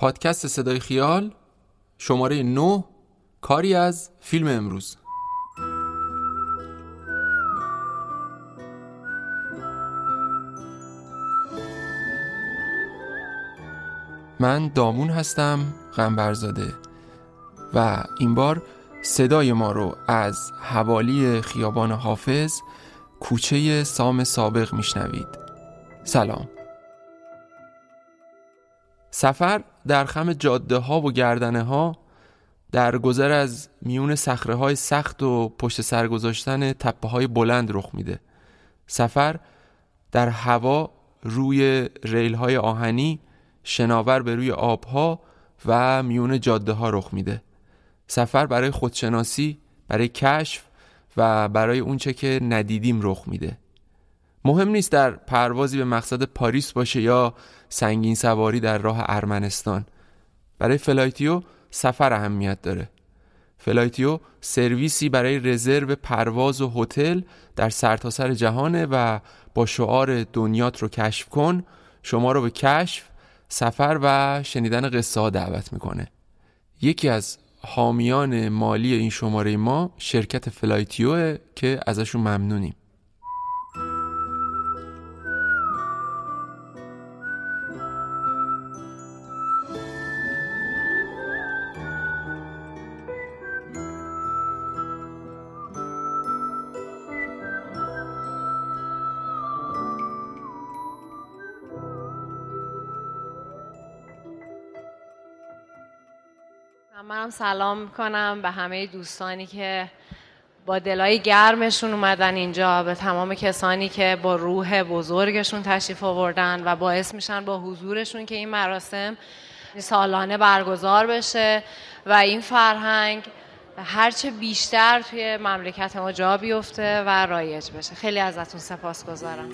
پادکست صدای خیال شماره 9 کاری از فیلم امروز. من دامون هستم غنبرزاده و این بار صدای ما رو از حوالی خیابان حافظ کوچه سام سابق میشنوید. سلام. سفر در خم جاده ها و گردنه ها در گذر از میون سخره های سخت و پشت سر گذاشتن تپه های بلند رخ میده. سفر در هوا روی ریل های آهنی شناور به روی آبها و میون جاده ها رخ میده. سفر برای خودشناسی برای کشف و برای اونچه که ندیدیم رخ میده. مهم نیست در پروازی به مقصد پاریس باشه یا سرنشین سواری در راه ارمنستان. برای Flightio سفر اهمیت داره. Flightio سرویسی برای رزرو پرواز و هتل در سرتاسر سر جهانه و با شعار دنیات رو کشف کن شما رو به کشف سفر و شنیدن قصه ها دعوت می‌کنه. یکی از حامیان مالی این شماره ما شرکت فلایتیوه که ازشون ممنونیم. منم سلام کنم به همه دوستانی که با دلای گرمشون اومدن اینجا به تمام کسانی که با روح بزرگشون تشریف آوردن و باعث میشن با حضورشون که این مراسم سالانه برگزار بشه و این فرهنگ هرچه بیشتر توی مملکت ما جا بیفته و رایج بشه. خیلی ازتون سپاس گذارم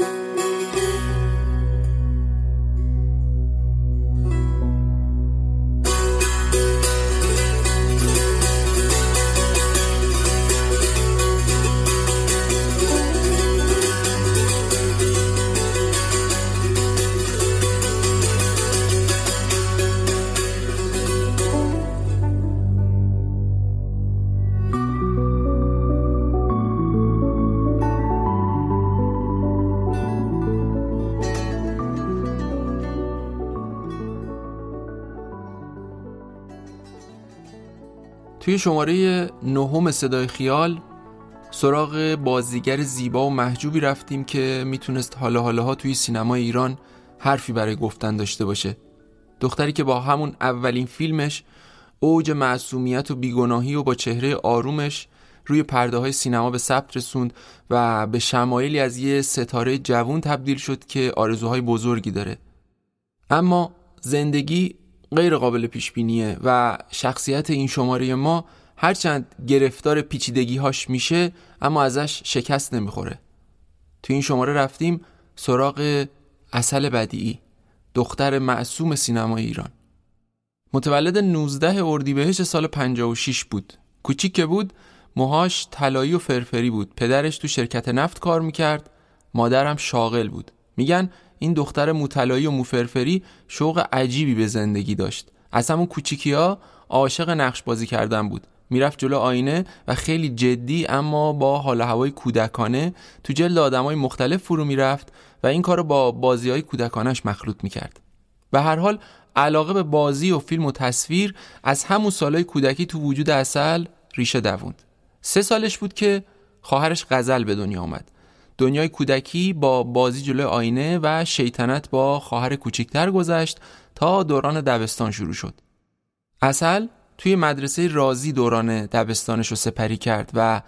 توی شماره نهم صدای خیال سراغ بازیگر زیبا و محجوبی رفتیم که می‌تونست حالا حالا ها توی سینما ایران حرفی برای گفتن داشته باشه. دختری که با همون اولین فیلمش اوج معصومیت و بیگناهی و با چهره آرومش روی پرده های سینما به ثبت رسوند و به شمایلی از یه ستاره جوون تبدیل شد که آرزوهای بزرگی داره. اما زندگی غیر قابل پیش بینیه و شخصیت این شماره ما هرچند گرفتار پیچیدگی هاش میشه اما ازش شکست نمی‌خوره. تو این شماره رفتیم سراغ اصل بدیعی دختر معصوم سینما ایران. متولد 19 اردیبهشت سال 56 بود. کوچیک که بود موهاش طلایی و فرفری بود. پدرش تو شرکت نفت کار می‌کرد مادرم شاغل بود. میگن این دختر موطلایی و موفرفری شوق عجیبی به زندگی داشت. از همون کوچیکی عاشق نقش بازی کردن بود. می‌رفت جلو آینه و خیلی جدی اما با حال هوای کودکانه تو جلد آدمای مختلف فرو می‌رفت و این کارو با بازی های کودکانش مخلوط می‌کرد. به هر حال علاقه به بازی و فیلم و تصویر از همون سالهای کودکی تو وجود اصل ریشه دووند. سه سالش بود که خواهرش غزل به دنیا آمد. دنیای کودکی با بازی جلوی آینه و شیطنت با خواهر کوچکتر گذشت تا دوران دبستان شروع شد. اصل توی مدرسه رازی دوران دبستانش رو سپری کرد و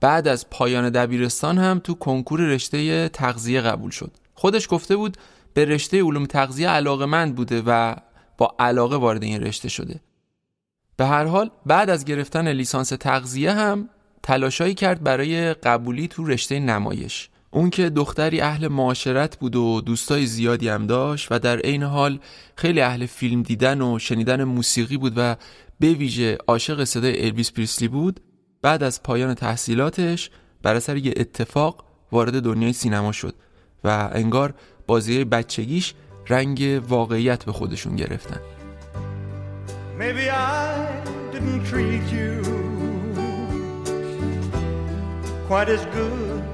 بعد از پایان دبیرستان هم تو کنکور رشته تغذیه قبول شد. خودش گفته بود به رشته علوم تغذیه علاقه مند بوده و با علاقه وارد این رشته شده. به هر حال بعد از گرفتن لیسانس تغذیه هم تلاشایی کرد برای قبولی تو رشته نمایش. اون که دختری اهل معاشرت بود و دوستای زیادی هم داشت و در عین حال خیلی اهل فیلم دیدن و شنیدن موسیقی بود و به ویژه عاشق صدای الویس پریسلی بود بعد از پایان تحصیلاتش بر اثر یه اتفاق وارد دنیای سینما شد و انگار بازی بچگیش رنگ واقعیت به خودشون گرفتن. Quite as good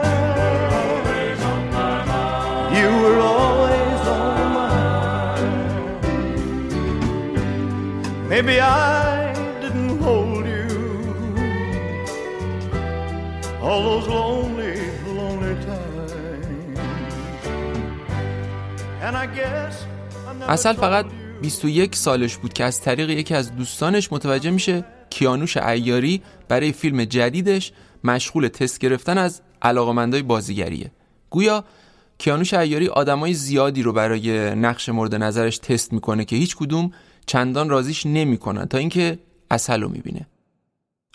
Maybe I didn't hold you all those lonely, lonely times. And I guess اصل فقط you. 21 سالش بود که از طریق یکی از دوستانش متوجه میشه کیانوش ایاری برای فیلم جدیدش مشغول تست گرفتن از علاقمندای بازیگریه گویا کیانوش ایاری آدمای زیادی رو برای نقش مورد نظرش تست می‌کنه که هیچ کدوم چندان راضیش نمی‌کنن تا اینکه اصل رو می‌بینه.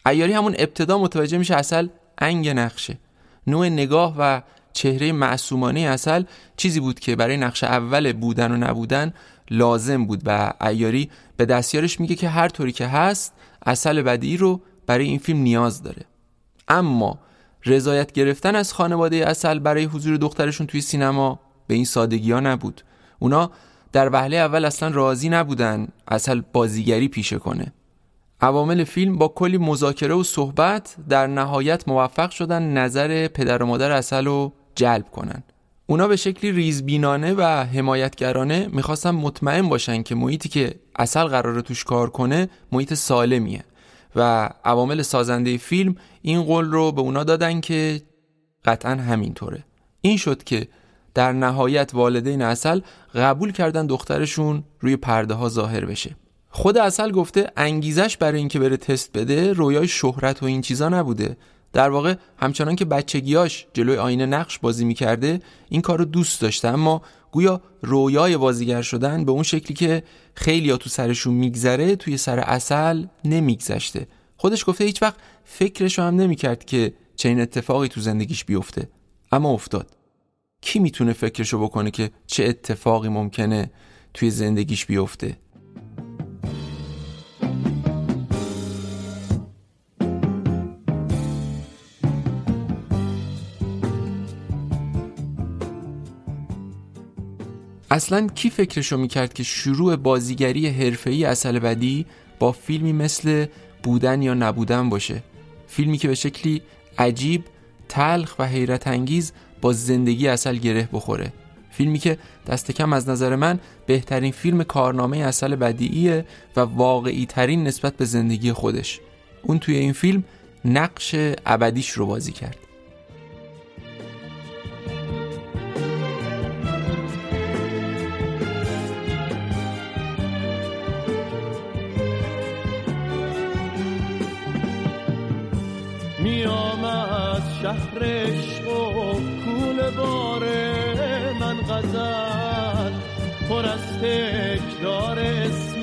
ایاری همون ابتدا متوجه میشه اصل انگ نقشه. نوع نگاه و چهره معصومانه اصل چیزی بود که برای نقش اول بودن و نبودن لازم بود و ایاری به دستیارش میگه که هر طوری که هست اصل بدی رو برای این فیلم نیاز داره. اما رضایت گرفتن از خانواده اصل برای حضور دخترشون توی سینما به این سادگی ها نبود. اونا در وهله اول اصلا راضی نبودن اصل بازیگری پیشه کنه. عوامل فیلم با کلی مذاکره و صحبت در نهایت موفق شدن نظر پدر و مادر اصل رو جلب کنن. اونا به شکلی ریزبینانه و حمایتگرانه می‌خواستن مطمئن باشن که محیطی که اصل قراره توش کار کنه محیط سالمیه و عوامل سازنده فیلم این قول رو به اونا دادن که قطعا همینطوره. این شد که در نهایت والدین اصل قبول کردن دخترشون روی پرده ها ظاهر بشه. خود اصل گفته انگیزش برای اینکه بره تست بده رویای شهرت و این چیزا نبوده. در واقع همچنان که بچگیاش جلوی آینه نقش بازی می‌کرده این کار رو دوست داشته. اما گویا رویای بازیگر شدن به اون شکلی که خیلی تو سرشون میگذره توی سر اصل نمیگذشته. خودش گفته هیچ وقت فکرشو هم نمی‌کرد که چنین اتفاقی تو زندگیش بیفته. اما افتاد. کی می‌تونه فکرشو بکنه که چه اتفاقی ممکنه توی زندگیش بیفته؟ اصلا کی فکرشو می‌کرد که شروع بازیگری حرفه‌ای اصل بدی با فیلمی مثل بودن یا نبودن باشه؟ فیلمی که به شکلی عجیب تلخ و حیرت انگیز با زندگی اصل گره بخوره. فیلمی که دست کم از نظر من بهترین فیلم کارنامه اصل بدیعیه و واقعی ترین نسبت به زندگی خودش. اون توی این فیلم نقش ابدیش رو بازی کرد. میام از شهر باره من غزل پر از تکرار اسم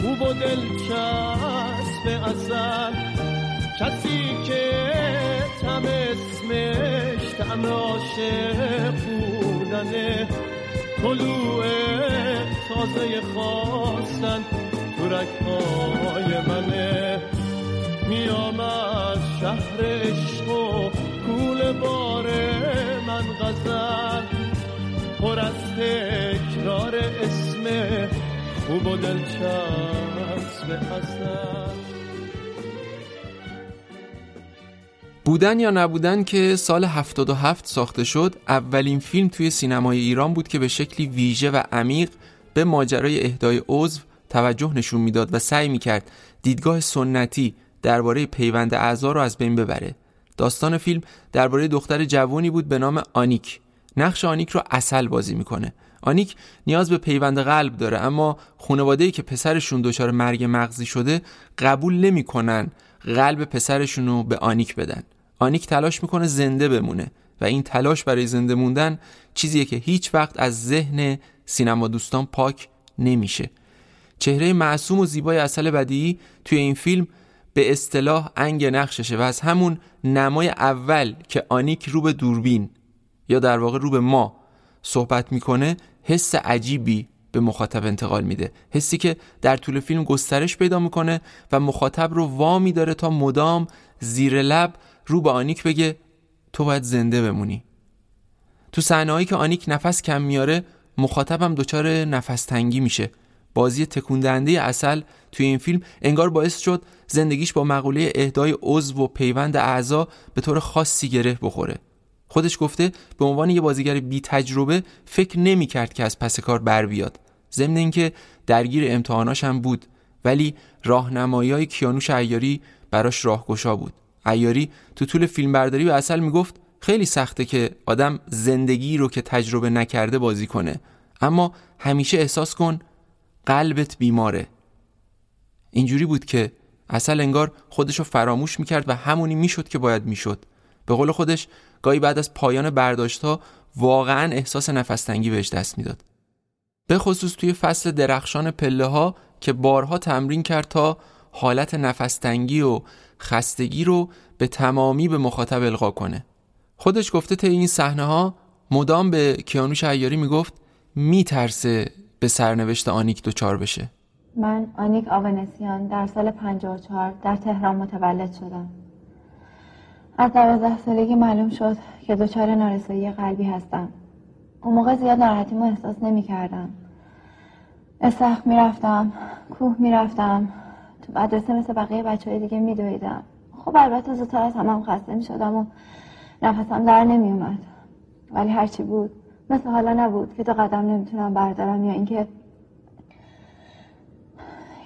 خوب و دلچسب اصل کسی که تم اسمش تعم عاشق بودنه. طلوع تازه خواستن تو رگهای منه. میام از شهر عشق و کول باره غزل پر از تکرار اسم خوب و دلچسب اصل بودن یا نبودن که سال 77 ساخته شد اولین فیلم توی سینمای ایران بود که به شکلی ویژه و عمیق به ماجرای اهدای عضو توجه نشون می‌داد و سعی می‌کرد دیدگاه سنتی درباره پیوند اعضا رو از بین ببره. داستان فیلم درباره دختر جوانی بود به نام آنیک. نقش آنیک رو عسل بازی می‌کنه. آنیک نیاز به پیوند قلب داره اما خانواده‌ای که پسرشون دچار مرگ مغزی شده قبول نمی‌کنن قلب پسرشون رو به آنیک بدن. آنیک تلاش می‌کنه زنده بمونه و این تلاش برای زنده موندن چیزیه که هیچ وقت از ذهن سینما دوستان پاک نمیشه. چهره معصوم و زیبای اصل بدیعی توی این فیلم به اصطلاح انگ نقششه و از همون نمای اول که آنیک رو به دوربین یا در واقع رو به ما صحبت می‌کنه حس عجیبی به مخاطب انتقال میده. حسی که در طول فیلم گسترش پیدا می‌کنه و مخاطب رو وامی داره تا مدام زیر لب رو به آنیک بگه تو باید زنده بمونی. تو صحنه‌هایی که آنیک نفس کم میاره مخاطبم دچار نفس تنگی میشه. بازی تکون اصل توی این فیلم انگار باعث شد زندگیش با مقوله اهدای عضو و پیوند اعضا به طور خاصی گره بخوره. خودش گفته به عنوان یه بازیگر بی تجربه فکر نمی کرد که از پس کار بر بیاد. ضمن اینکه درگیر امتحاناش هم بود ولی راهنمایی های کیانوش ایاری براش راهگشا بود. ایاری تو طول فیلم برداری به اصل می‌گفت خیلی سخته که آدم زندگی رو که تجربه نکرده بازی کنه. اما همیشه احساس کن قلبت بیماره. اینجوری بود که اصل انگار خودشو فراموش می‌کرد و همونی می‌شد که باید می‌شد. به قول خودش گاهی بعد از پایان برداشت ها واقعا احساس نفستنگی بهش دست می‌داد. به خصوص توی فصل درخشان پله ها که بارها تمرین کرد تا حالت نفستنگی و خستگی رو به تمامی به مخاطب القا کنه. خودش گفته تا این صحنه ها مدام به کیانوش عیاری می‌گفت میترسه به سرنوشت آنیک دوچار بشه. من آنیک آونسیان در سال 54 در تهران متولد شدم. از دوازده سالگی معلوم شد که دچار نارسایی قلبی هستم. اون موقع زیاد ناراحتیمو احساس نمی کردم. استخ می‌رفتم کوه می‌رفتم تو مدرسه مثل بقیه بچه های دیگه میدویدم خب البته زودتر از همم خسته می شدم و نفسم در نمی اومد. ولی هرچی بود مثل حالا نبود که دو قدم نمی‌تونم بردارم یا اینکه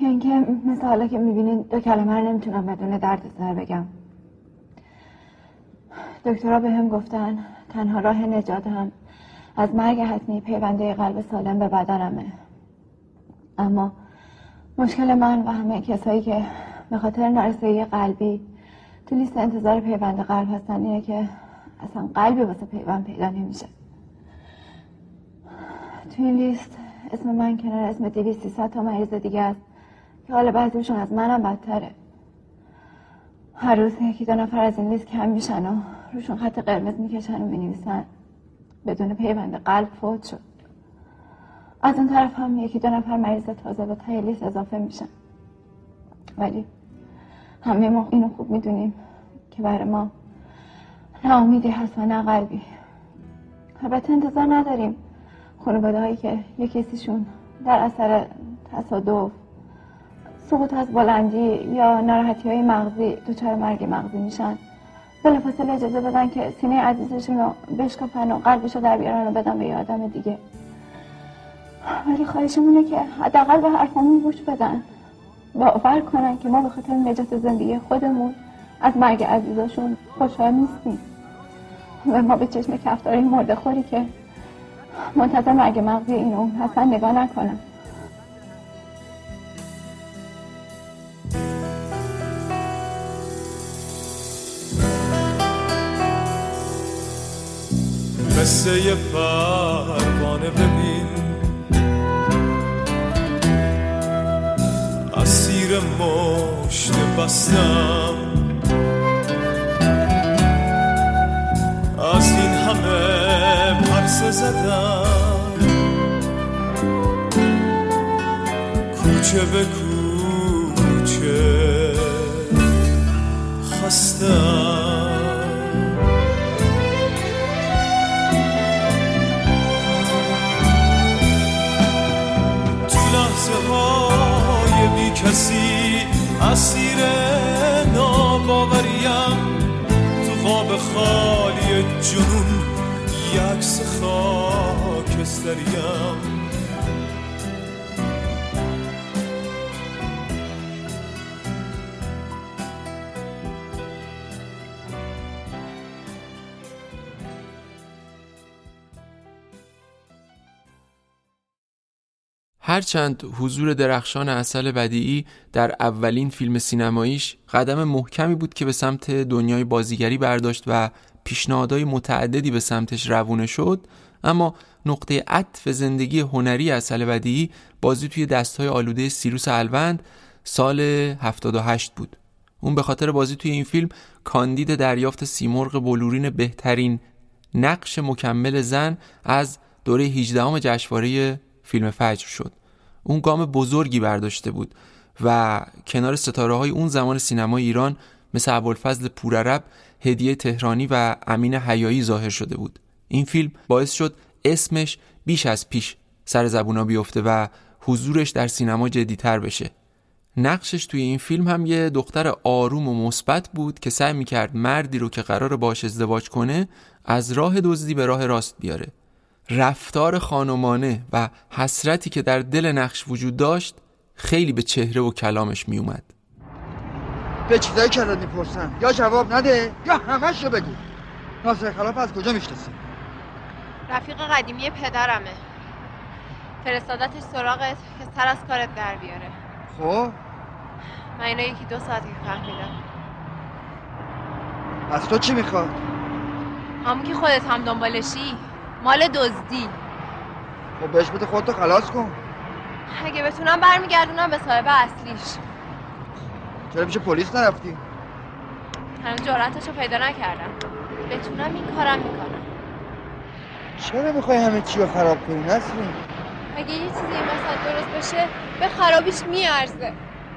یا اینکه مثل حالا که می‌بینین دو کلمه رو نمی‌تونم بدون درد سر بگم. دکترها به هم گفتن تنها راه نجاتم از مرگ حتمی پیونده قلب سالم به بدنمه. اما مشکل من و همه کسایی که به خاطر نارسایی قلبی تو لیست انتظار پیوند قلب هستن اینه که اصلا قلبی واسه پیوند پیدا نمیشه. تو این لیست اسم من کنار اسم دیوی سی تا مریض دیگه است. که حال بعضیشون از منم بدتره. هر روز یکی دو نفر از این لیست کم میشن و روشون خط قرمز می‌کشن و می‌نویسن. بدون پیوند قلب فوت شد. از اون طرف هم یکی دو نفر مریض تازه به تای لیست اضافه میشن. ولی همه ما اینو خوب می‌دونیم که برای ما نه امیدی هست و نه قلبی. البته انتظار نداریم خانواده هایی که یک کسیشون در اثر تصادف سقوط از بلندی یا ناراحتی های مغزی دچار مرگ مغزی میشن. بلافاصله اجازه بدن که سینه عزیزشون رو بشکافن و قلبش رو در بیارن و بدن به یه آدم دیگه. ولی خواهشمونه که حداقل به حرفمون گوش بدن. باور کنن که ما به خاطر نجات زندگی خودمون از مرگ عزیزاشون خوشحال نیستیم. و ما به چشم کفتار این مرده خوری که منتظر مرگ مغزی این اون حسن نگاه نکنم قصه پروانه ببین. اسیر مشت بستم. از این همه پرسه زدم. کوچه به کوچه خستم. کسی اسیر ناباوریم. تو خواب خالی جنون یکس خاکستریم. هرچند حضور درخشان اصل بدیعی در اولین فیلم سینماییش قدم محکمی بود که به سمت دنیای بازیگری برداشت و پیشنهادهای متعددی به سمتش روونه شد اما نقطه عطف زندگی هنری اصل بدیعی بازی توی دستهای آلوده سیروس الوند سال 78 بود. اون به خاطر بازی توی این فیلم کاندید دریافت سیمرغ بلورین بهترین نقش مکمل زن از دوره 18 جشنواره فیلم فجر شد. اون گام بزرگی برداشته بود و کنار ستاره های اون زمان سینما ایران مثل ابوالفضل پورعرب هدیه تهرانی و امین حیایی ظاهر شده بود. این فیلم باعث شد اسمش بیش از پیش سر زبونا بیفته و حضورش در سینما جدیتر بشه. نقشش توی این فیلم هم یه دختر آروم و مثبت بود که سعی می‌کرد مردی رو که قرار باش ازدواج کنه از راه دزدی به راه راست بیاره. رفتار خانمانه و حسرتی که در دل نقش وجود داشت خیلی به چهره و کلامش میومد به چیزایی که می‌پرسن. یا جواب نده یا همش رو بگو. ناصر خلاف از کجا می‌شناسی رفیق قدیمی پدرمه. فرستادتش سراغت که سر از کارت در بیاره. خب؟ من اینو یکی دو ساعتی فهمیدم از تو چی می‌خواد؟ همون که خودت هم دنبالشی. مال دزدی. خب بهش بده خودتو خلاص کن. اگه بتونم برمیگردونم به صاحب اصلیش. چرا پیش پلیس نرفتی؟ هنوز جرأتش پیدا نکردم. بتونم این کارم می‌کنم. چرا می‌خوای همه چی رو خراب کنی نسرین؟ اگه یه چیزی این وسط درست بشه به خرابیش میارزه.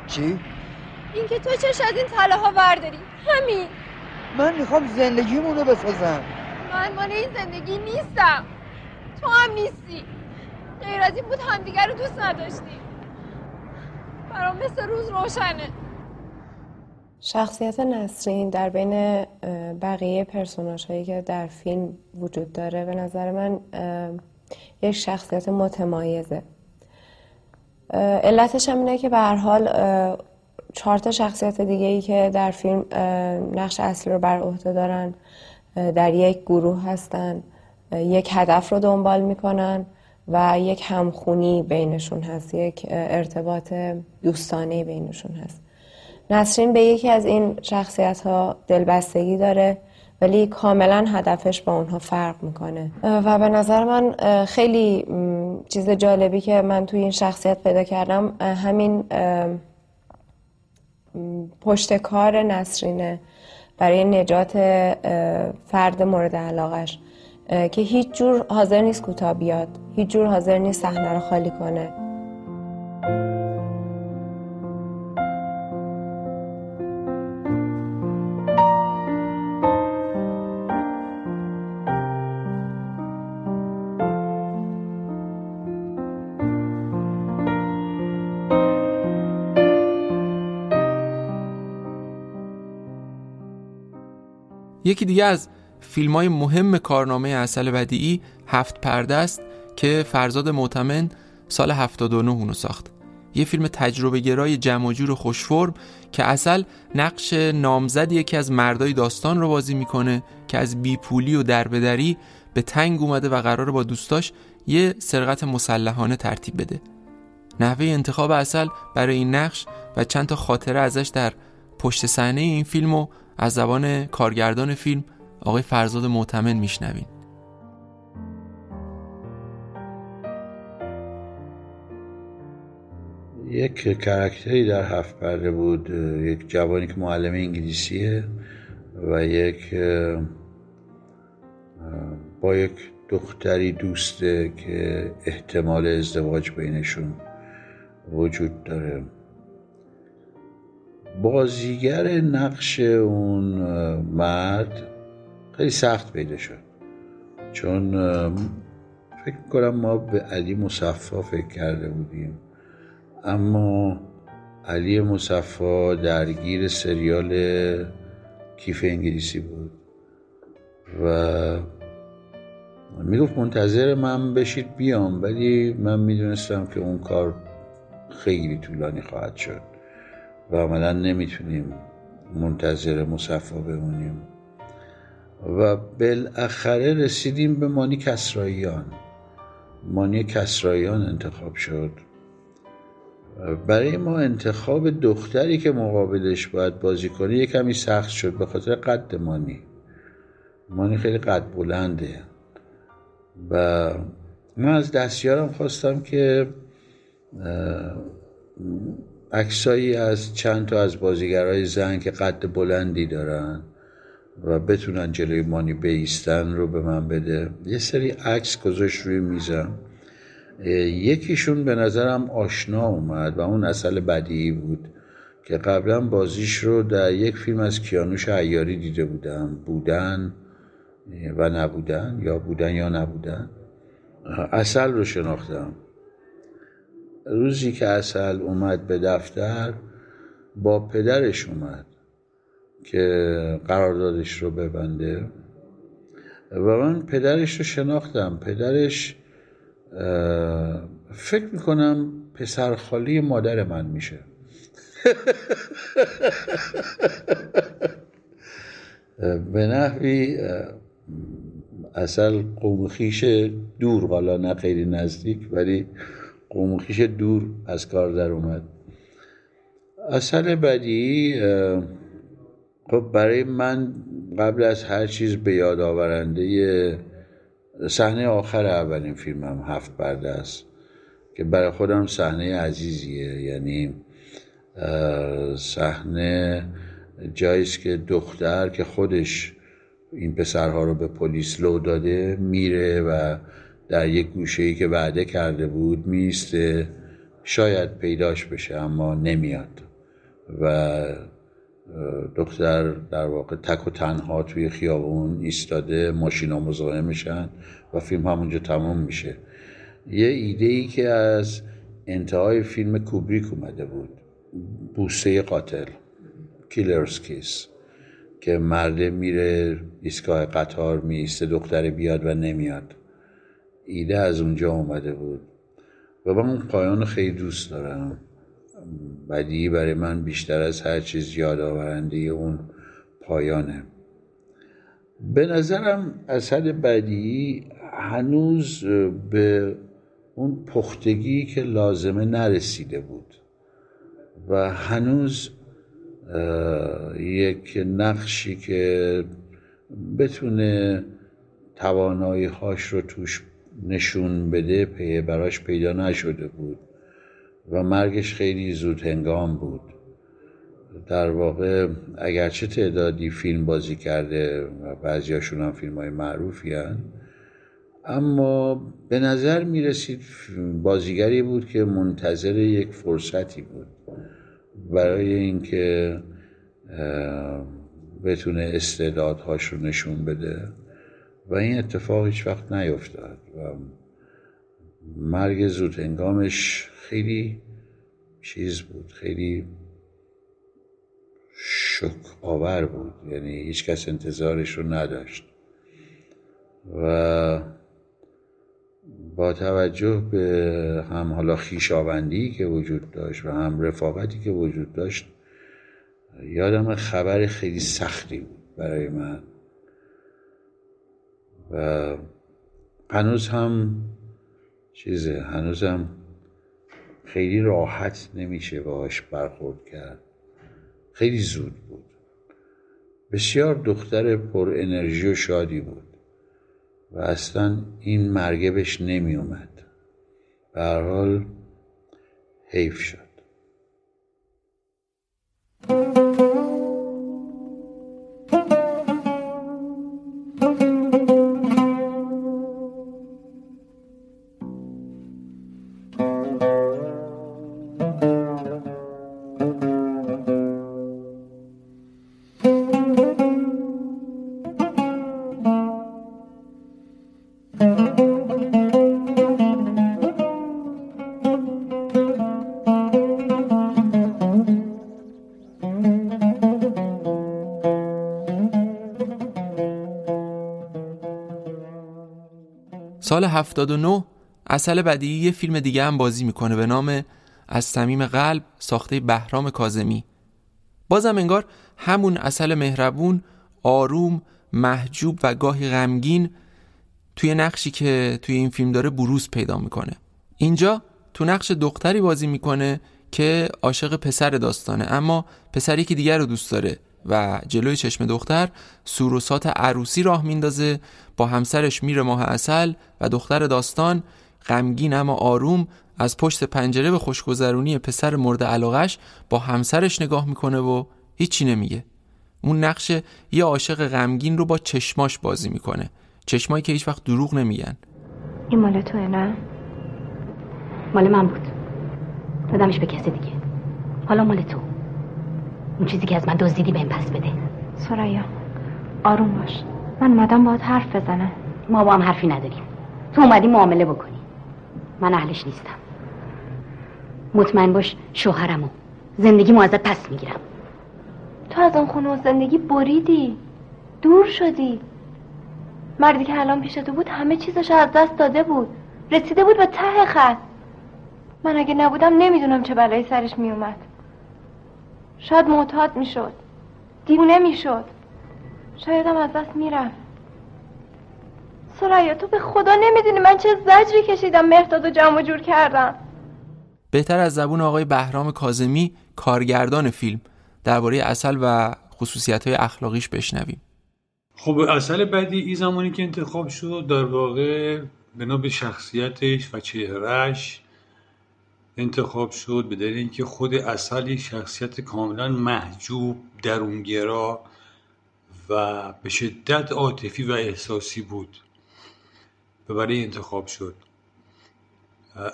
چی؟ اینکه تو چش از این تله ها برداری. همین. من می‌خوام زندگیمون رو بسازم. من مال این زندگی نیستم. تو هم نیستی. غیر از این بود همدیگر رو دوست نداشتی برام مثل روز روشنه. شخصیت نسرین در بین بقیه پرسوناش هایی که در فیلم وجود داره به نظر من یک شخصیت متمایزه. علتش هم اینه که به هر حال چهار تا شخصیت دیگه ای که در فیلم نقش اصلی رو بر عهده دارن در یک گروه هستن یک هدف رو دنبال می‌کنن و یک همخونی بینشون هست یک ارتباط دوستانه بینشون هست. نسرین به یکی از این شخصیت ها دلبستگی داره ولی کاملا هدفش با اونها فرق می‌کنه. و به نظر من خیلی چیز جالبی که من توی این شخصیت پیدا کردم همین پشتکار نسرینه. برای نجات فرد مورد علاقش که هیچ جور حاضر نیست کوتاه بیاد هیچ جور حاضر نیست صحنه رو خالی کنه. یکی دیگه از فیلم های مهم کارنامه اصل بدیعی هفت پرده است که فرزاد معتمن سال 79 اونو ساخت. یه فیلم تجربه گرای جمع جور و خوشفرم که اصل نقش نامزد یکی از مردای داستان رو بازی می‌کنه که از بیپولی و دربدری به تنگ اومده و قرار با دوستاش یه سرقت مسلحانه ترتیب بده. نحوه انتخاب اصل برای این نقش و چند تا خاطره ازش در پشت صحنه این فیلمو از زبان کارگردان فیلم آقای فرزاد معتمن میشنوین. یک کرکتری در هفت پرده بود. یک جوانی که معلم انگلیسیه و یک با یک دختری دوسته که احتمال ازدواج بینشون وجود داره. بازیگر نقش اون مرد خیلی سخت پیدا شد. چون فکر کنم ما به علی مصفا فکر کرده بودیم. اما علی مصفا درگیر سریال کیف انگلیسی بود. و می‌گفت منتظر من بشید بیام ولی من می‌دونستم که اون کار خیلی طولانی خواهد شد. و عملا نمی‌تونیم منتظر مصفا بمونیم. و بالاخره رسیدیم به مانی کسراییان. مانی کسراییان انتخاب شد. برای ما انتخاب دختری که مقابلش باید بازی کنه یه کمی سخت شد به خاطر قد مانی. مانی خیلی قد بلنده. و من از دستیارم خواستم که عکسایی از چند تا از بازیگرای زن که قد بلندی دارن و بتونن جلوی مانی بیستن رو به من بده. یه سری عکس گذاشت روی میزم. یکیشون به نظرم آشنا اومد و اون اصل بدیعی بود که قبلا بازیش رو در یک فیلم از کیانوش عیاری دیده بودم. بودن و نبودن یا بودن یا نبودن. اصل رو شناختم. روزی که اصل اومد به دفتر با پدرش اومد که قراردادش رو ببنده. و من پدرش رو شناختم. پدرش فکر می‌کنم پسر خالی مادر من میشه. به نحوی اصل قومخیش دور حالا نه خیلی نزدیک ولی قومخیش دور از کار در اومد. اصل بعدی خب برای من قبل از هر چیز به یاد آورنده صحنه آخر اولین فیلمم هفت برده است که برای خودم صحنه عزیزیه. یعنی صحنه جاییست که دختر که خودش این پسرها رو به پلیس لو داده میره و در یک گوشه ای که وعده کرده بود میسته شاید پیداش بشه اما نمیاد. و دختر در واقع تک و تنها توی خیابون ایستاده ماشینا مزاحم میشن و فیلم همونجا تمام میشه. یه ایده ای که از انتهای فیلم کوبریک اومده بود بوسه قاتل کیلرز کیس که مرده میره ایستگاه قطار میسته دختر بیاد و نمیاد. ایده از اونجا اومده بود. و من اون پایان خیلی دوست دارم. بدی برای من بیشتر از هر چیز یادآورنده اون پایانه. به نظرم اثر بدی هنوز به اون پختگی که لازمه نرسیده بود و هنوز یک نقشی که بتونه توانایی هاش رو توش نشون بده پی براش پیدا نشده بود و مرگش خیلی زود هنگام بود. در واقع اگرچه تعدادی فیلم بازی کرده و بعضیاشون هم فیلم های معروفی هن اما به نظر می رسید بازیگری بود که منتظر یک فرصتی بود. برای اینکه بتونه استعدادهاش رو نشون بده و این اتفاق هیچ وقت نیفتاد. مرگ زود هنگامش خیلی چیز بود خیلی شک آور بود یعنی هیچ کس انتظارش رو نداشت. و با توجه به هم حالا خیشاوندی که وجود داشت و هم رفاقتی که وجود داشت یادم خبر خیلی سختی بود برای من. و هنوز هم چیزه هنوز هم خیلی راحت نمیشه باهاش برخورد کرد. خیلی زود بود. بسیار دختر پر انرژی و شادی بود و اصلا این مرگه بهش نمی اومد به حال حیف شد. 79 اصل بدی یه فیلم دیگه هم بازی می‌کنه به نام از صمیم قلب ساخته بهرام کازمی بازم انگار همون اصل مهربون آروم محجوب و گاهی غمگین توی نقشی که توی این فیلم داره بروز پیدا می‌کنه. اینجا تو نقش دختری بازی می‌کنه که عاشق پسر داستانه اما پسری که دیگر رو دوست داره. و جلوی چشم دختر سوروسات عروسی راه میندازه با همسرش میره ماه اصل و دختر داستان غمگین اما آروم از پشت پنجره به خوشگذرونی پسر مورد علاقش با همسرش نگاه می‌کنه و هیچی نمیگه. اون نقش یه عاشق غمگین رو با چشماش بازی می‌کنه. چشمایی که هیچ وقت دروغ نمیگن. این مال توه نه؟ مال من بود. دادمش به کسی دیگه. حالا مال تو. اون چیزی که از من دزدیدی بهم پس بده. سریا آروم باش. من اومدم باید حرف بزنم. ما با هم حرفی نداریم. تو اومدی معامله بکنی. من اهلش نیستم. مطمئن باش شوهرمو. زندگی ازت پس می‌گیرم. تو از اون خونه و زندگی بریدی. دور شدی. مردی که الان پیش تو بود همه چیزش از دست داده بود. رسیده بود به ته خط. من اگه نبودم نمی‌دونم چه بلایی سرش میومد شاید معتاد می‌شد. دیوونه می‌شد. شایدم از دست میرم سرایا تو به خدا نمی‌دونی من چه زجری کشیدم مهداد و جمع جور کردم. بهتر از زبون آقای بهرام کازمی کارگردان فیلم. درباره اصل و خصوصیت های اخلاقیش بشنویم. خب اصل بعدی این زمانی که انتخاب شد در واقع بنا به شخصیتش و چهرهش انتخاب شد به دلیل اینکه خود اصل شخصیت کاملا محجوب درونگرا و به شدت عاطفی و احساسی بود و برای انتخاب شد.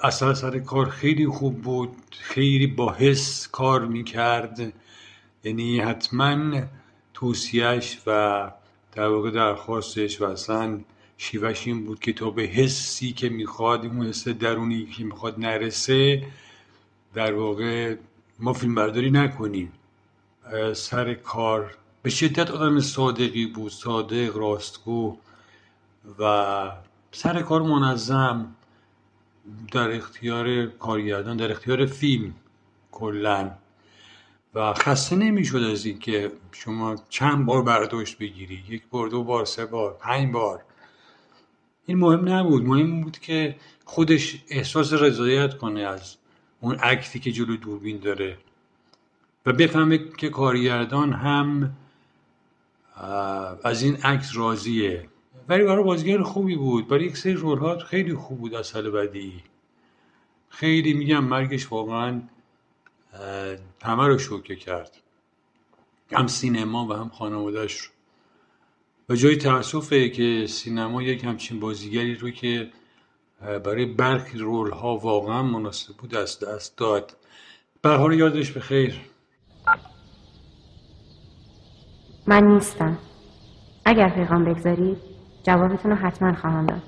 اصلا سر کار خیلی خوب بود خیلی با حس کار می‌کرد. یعنی حتما توصیهش و در واقع درخواستش و اصلا شیوش این بود که تا به حسی که می‌خواد اون حس درونی که می‌خواد نرسه در واقع ما فیلم برداری نکنیم. سر کار به شدت آدم صادقی بود صادق راستگو و سر کار منظم در اختیار کارگردان در اختیار فیلم کلا. و خسته نمی‌شد از این که شما چند بار برداشت بگیری یک بار دو بار سه بار پنج بار. این مهم نبود. مهم بود که خودش احساس رضایت کنه از اون عکسی که جلو دوربین داره و بفهمه که کارگردان هم از این عکس راضیه. ولی برای بازیگر خوبی بود. برای یک سری رول خیلی خوب بود از سال بعدی. خیلی میگم مرگش واقعا همه رو شوکه کرد. هم سینما و هم خانوادهش رو و جای تاسفه که سینما یک همچین بازیگری رو که برای برخی رول ها واقعا مناسب بود از دست داد. به یادش به خیر. من نیستم. اگر پیغام بگذارید جوابتون رو حتما خواهم داد.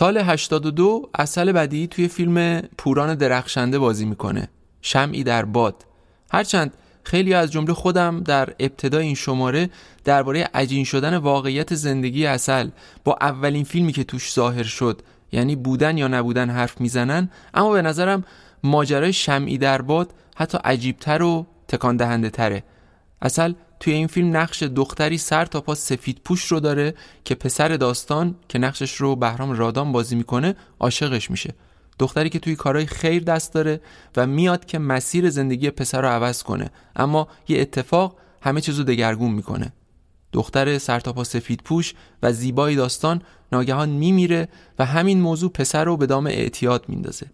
سال 82 اصل بدی توی فیلم پوران درخشنده بازی می‌کنه. شمعی در باد. هرچند خیلی از جمله خودم در ابتدای این شماره درباره عجین شدن واقعیت زندگی اصل با اولین فیلمی که توش ظاهر شد یعنی بودن یا نبودن حرف می‌زنن اما به نظرم ماجرای شمعی در باد حتی عجیبتر و تکان دهنده تره اصل توی این فیلم نقش دختری سر تا پا سفید پوش رو داره که پسر داستان که نقشش رو بهرام رادان بازی می‌کنه عاشقش میشه. دختری که توی کارهای خیر دست داره و میاد که مسیر زندگی پسر رو عوض کنه. اما یه اتفاق همه چیزو دگرگون می‌کنه. دختر سرتاپا سفید پوش و زیبای داستان ناگهان میمیره و همین موضوع پسر رو به دام اعتیاد میندازه.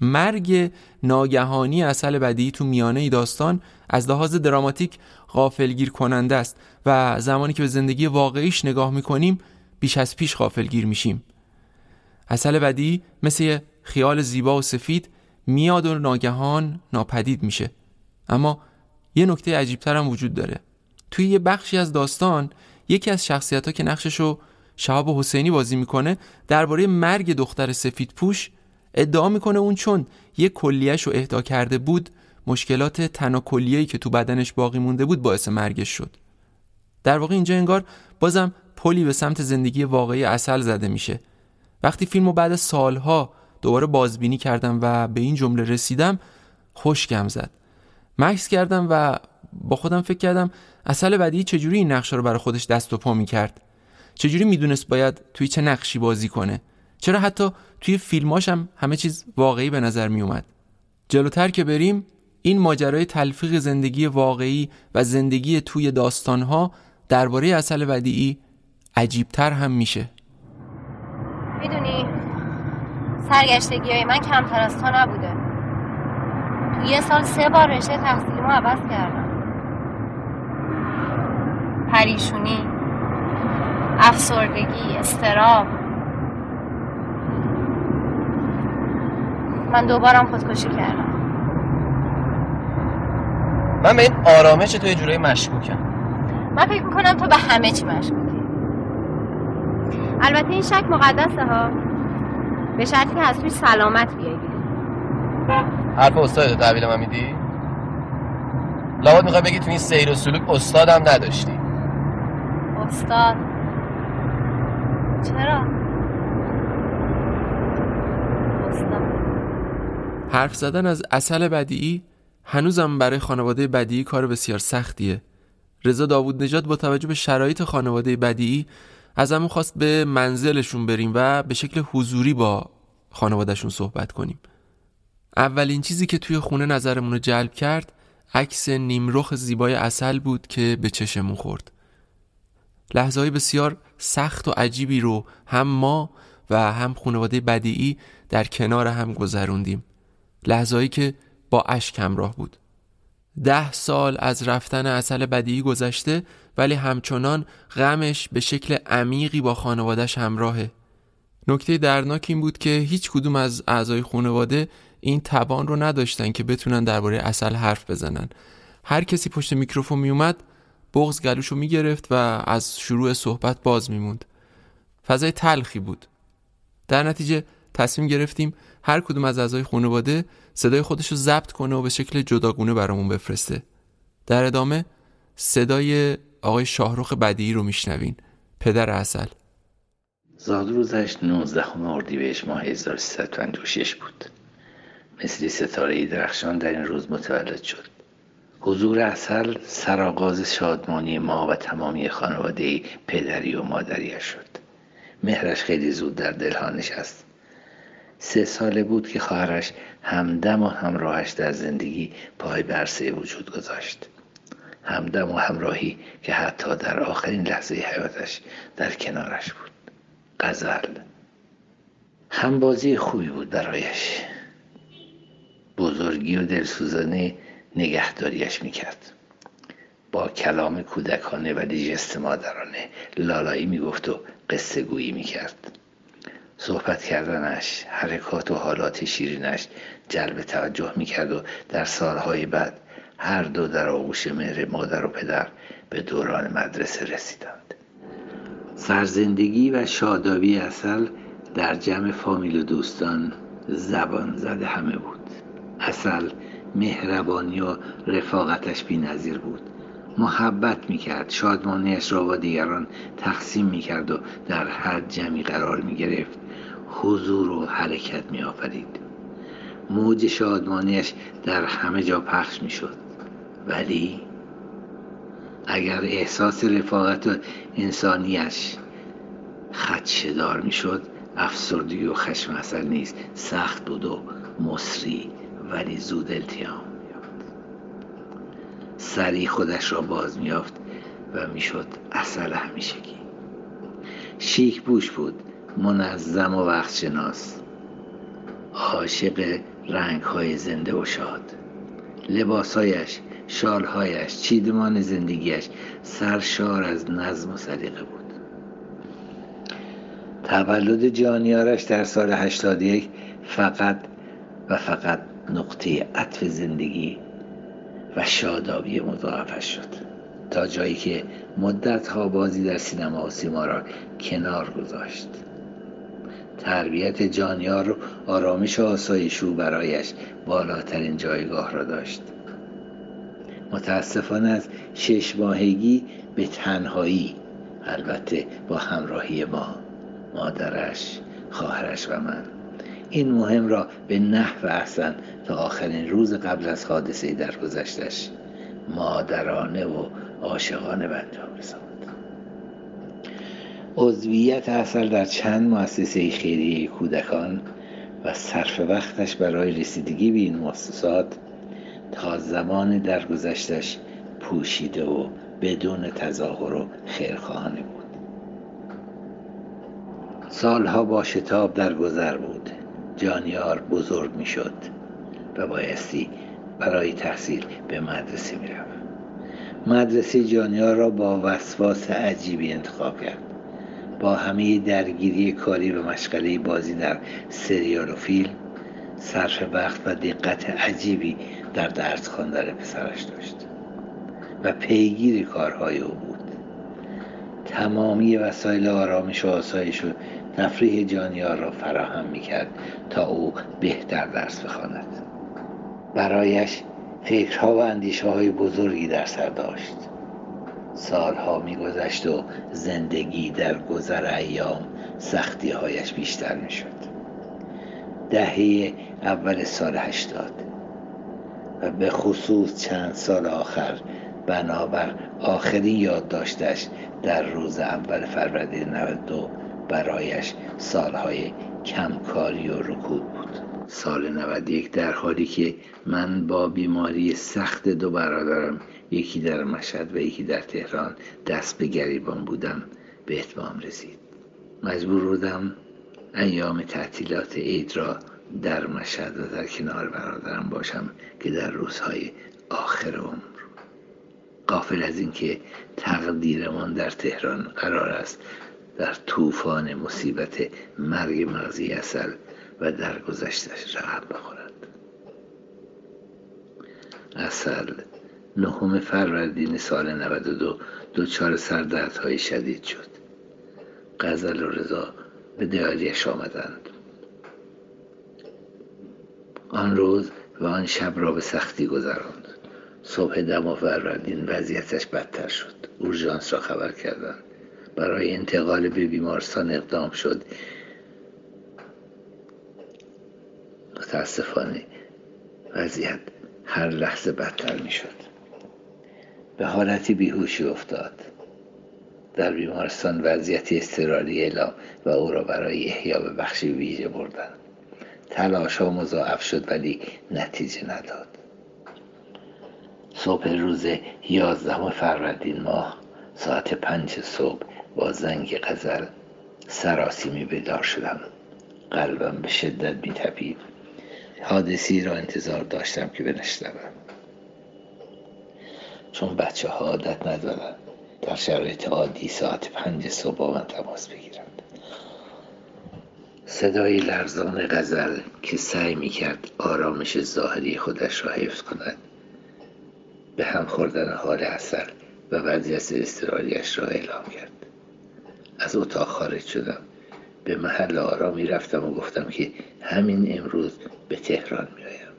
مرگ ناگهانی اصل بدی تو میانه ای داستان از لحاظ دراماتیک غافلگیر کننده است و زمانی که به زندگی واقعیش نگاه می‌کنیم بیش از پیش غافلگیر میشیم. اصل بدی مثل خیال زیبا و سفید میاد و ناگهان ناپدید میشه. اما یه نکته عجیبتر هم وجود داره. توی یه بخشی از داستان یکی از شخصیت ها که نقشش شهاب حسینی بازی می‌کنه درباره مرگ دختر سفید پوش ادعا می‌کنه اون چون یه کلیهش رو اهدا کرده بود مشکلات تناکلیهی که تو بدنش باقی مونده بود باعث مرگش شد. در واقع اینجا انگار بازم پلی به سمت زندگی واقعی اصل زده میشه. وقتی فیلم رو بعد سالها دوباره بازبینی کردم و به این جمله رسیدم خوشگم زد. مکس کردم و با خودم فکر کردم اصل بعدی چجوری این نقشه رو برای خودش دست و پا می‌کرد؟ چجوری می‌دونست باید توی چه نقشی بازی کنه؟ چرا حتی توی فیلماش هم همه چیز واقعی به نظر میومد جلوتر که بریم این ماجرای تلفیق زندگی واقعی و زندگی توی داستانها درباره اصل ودیعی عجیبتر هم میشه. می‌دونی سرگشتگی های من کمتر از تو نبوده. تو یه سال سه بار رشته تحصیلیمو عوض کردم. پریشونی افسردگی استراب. من دوبارم خودکشی کردم. من به این آرامش تو یه جورایی مشکوکم. من فکر می‌کنم تو به همه چی مشکوکی. البته این شک مقدسه ها. به شرطی که از توی سلامت بیایی حرف استاد تحویل من میدی؟ لابد می‌خوای بگی تو این سیر و سلوک استادم نداشتی. استاد. چرا؟ استاد. حرف زدن از اصل بدیعی هنوزم برای خانواده بدیعی کار بسیار سختیه. رضا داوود نجات با توجه به شرایط خانواده بدیعی از همون خواست به منزلشون بریم و به شکل حضوری با خانوادهشون صحبت کنیم. اولین چیزی که توی خونه نظرمون رو جلب کرد عکس نیمرخ زیبای اصل بود که به چشمون خورد. لحظه بسیار سخت و عجیبی رو هم ما و هم خانواده بدیعی در کنار هم گذروندیم. لحظه‌ای که با اشک همراه بود. ده سال از رفتن اصل بدیعی گذشته ولی همچنان غمش به شکل عمیقی با خانوادش همراهه. نکته درناک این بود که هیچ کدوم از اعضای خانواده این توان رو نداشتن که بتونن درباره اصل حرف بزنن. هر کسی پشت میکروفون میومد بغز گلوشو می‌گرفت و از شروع صحبت باز میموند. فضای تلخی بود. در نتیجه تصمیم گرفتیم هر کدوم از اعضای خانواده صدای خودش رو ضبط کنه و به شکل جداگونه برامون بفرسته. در ادامه صدای آقای شاهروخ بدیعی رو میشنوین. پدر اصل زاد روزش 19 اردیبهشت ماه 1356 بود. مثل ستاره درخشان در این روز متولد شد. حضور اصل سرآغاز شادمانی ما و تمامی خانواده پدری و مادریش شد. مهرش خیلی زود در دلها نشست. سه ساله بود که خواهرش همدم و همراهش در زندگی پای برسه وجود گذاشت. همدم و همراهی که حتی در آخرین لحظه حیاتش در کنارش بود. غزل. همبازی خوبی بود برایش. بزرگی و دلسوزانه نگهداریش می‌کرد. با کلام کودکانه ولی جست مادرانه لالایی می‌گفت و قصه گویی می‌کرد. صحبت کردنش حرکات و حالات شیرینش جلب توجه می‌کرد و در سالهای بعد هر دو در آغوش مهر مادر و پدر به دوران مدرسه رسیدند. سرزندگی و شادابی اصل در جمع فامیل و دوستان زبان زده همه بود. اصل مهربانی و رفاقتش بی نظیر بود. محبت می‌کرد شادمانیش را با دیگران تقسیم می‌کرد و در هر جمعی قرار می‌گرفت. حضور و حرکت میآفرید. موج شادمانیش در همه جا پخش می‌شد. ولی اگر احساس رفاقت و انسانیش خدشدار می‌شد افسردگی و خشم اصل نیست سخت بود و مصری ولی زود التیام سری خودش را باز میافت و می‌شد اصل همیشگی. شیک بوش بود. منظم و وقت شناس عاشق رنگ های زنده و شاد. لباسهایش شالهایش چیدمان زندگیش سرشار از نظم و سلیقه بود. تولد جانیارش در سال 81 فقط و فقط نقطه عطف زندگی و شادابی مضاعفش شد. تا جایی که مدت ها بازی در سینما و سیما را کنار گذاشت. تربیت جانیار آرامش و آسایش او برایش بالاترین جایگاه را داشت. متاسفانه از شش ماهگی به تنهایی البته با همراهی ما مادرش خواهرش و من این مهم را به نحو احسن تا آخرین روز قبل از حادثه درگذشتش مادرانه و عاشقانه به انجام رساند. عضویت اصل در چند مؤسسه خیریه کودکان و صرف وقتش برای رسیدگی به این مؤسسات تا زمان درگذشتش پوشیده و بدون تظاهر و خیرخواهانه بود. سالها با شتاب در گذر بود. جانیار بزرگ می شد و بایستی برای تحصیل به مدرسه می رفت. مدرسه جانیار را با وسواس عجیبی انتخاب کرد. با همه درگیری کاری و مشغله بازی در سریال و فیلم صرف وقت و دقت عجیبی در درس خواندن پسرش داشت و پیگیر کارهای او بود. تمامی وسایل آرامش و آسایش و تفریح جانیار را فراهم می‌کرد تا او بهتر درس بخواند. برایش فکرها و اندیشه های بزرگی در سر داشت. سالها میگذشت و زندگی در گذر ایام سختی هایش بیشتر می‌شد. دهه اول سال هشتاد. و به خصوص چند سال آخر بنابر آخرین یادداشتش در روز اول فروردین 92 برایش سالهای کمکاری و رکود بود. سال 91 در حالی که من با بیماری سخت دو برادرم یکی در مشهد و یکی در تهران دست به گریبان بودم به اتمام رسید. مجبور بودم ایام تعطیلات عید را در مشهد و در کنار برادرم باشم که در روزهای آخر عمر. قافل از اینکه تقدیرمان در تهران قرار است در طوفان مصیبت مرگ مغزی اصل و درگذشتش رقم بخورد. اصل نهم فروردین سال 92 دچار سردردهای شدید شد. غزل و رضا به دیاریش آمدند. آن روز و آن شب را به سختی گذراند. صبح دم فروردین وضعیتش بدتر شد. اورژانس را خبر کردند. برای انتقال به بیمارستان اقدام شد. متاسفانه وضعیت هر لحظه بدتر می شد به حالتی بیهوشی افتاد. در بیمارستان وضعیت اضطراری اعلام و او را برای احیا به بخشی ویژه بردند تلاش ها مضاعف شد ولی نتیجه نداد. صبح روز یازدهم فروردین ماه ساعت پنج صبح با زنگ غزل سراسیمی بیدار شدم. قلبم به شدت میتپید. حادثی را انتظار داشتم که بنشنوم. چون بچه ها عادت ندارن. در شرایط عادی ساعت پنج صبح من تماس بگیرند. صدای لرزان غزل که سعی می‌کرد آرامش ظاهری خودش را حفظ کند به هم خوردن حال اثر و وضعیت استرالیش را اعلام کرد. از اتاق خارج شدم. به محل آرامی رفتم و گفتم که همین امروز به تهران میآیم.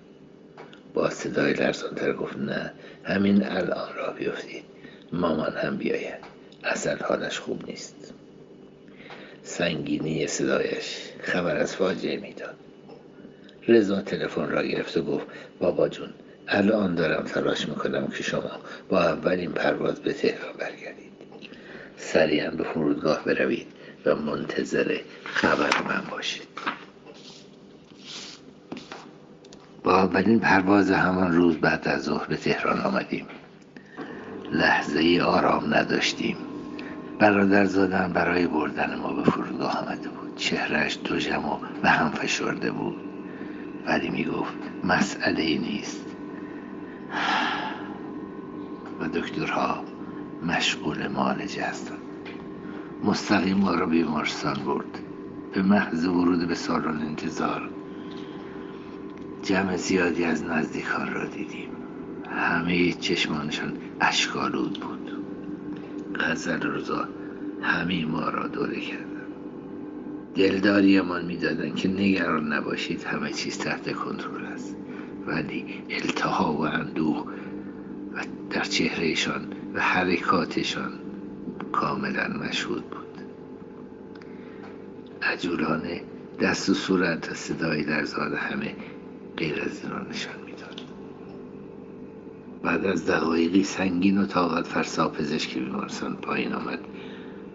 با صدای لرزانتر گفت نه همین الان را بیفتید. مامان هم بیاید. اصل حالش خوب نیست. سنگینی صدایش خبر از فاجعه می‌داد. رضا تلفن را گرفت و گفت بابا جون الان دارم تلاش می‌کنم که شما با اولین پرواز به تهران برگردید. سریعا به فرودگاه بروید و منتظر خبر من باشید. با اولین پرواز همان روز بعد از ظهر به تهران آمدیم. لحظه ای آرام نداشتیم. برادر زادن برای بردن ما به فرودگاه آمده بود. چهرش دوژم و به هم فشرده بود. ولی می‌گفت مسئله ای نیست. و دکترها مشغول معالجه هستند مستقیم ما را بیمارستان برد. به محض ورود به سالن انتظار جمع زیادی از نزدیکان را دیدیم. همه چشمانشان اشکالود بود. غزل روزا همه ما را دوره کردن دلداریمان می‌دادند که نگران نباشید همه چیز تحت کنترل است. ولی التها و اندوه و در چهرهشان و حرکاتشان کاملا مشهود بود. عجولانه دست و صورت و صدایی در زاد همه غیر از این را نشان می‌داد. بعد از دقایقی سنگین و طاقت فرسا پزشک بیمارستان پایین آمد.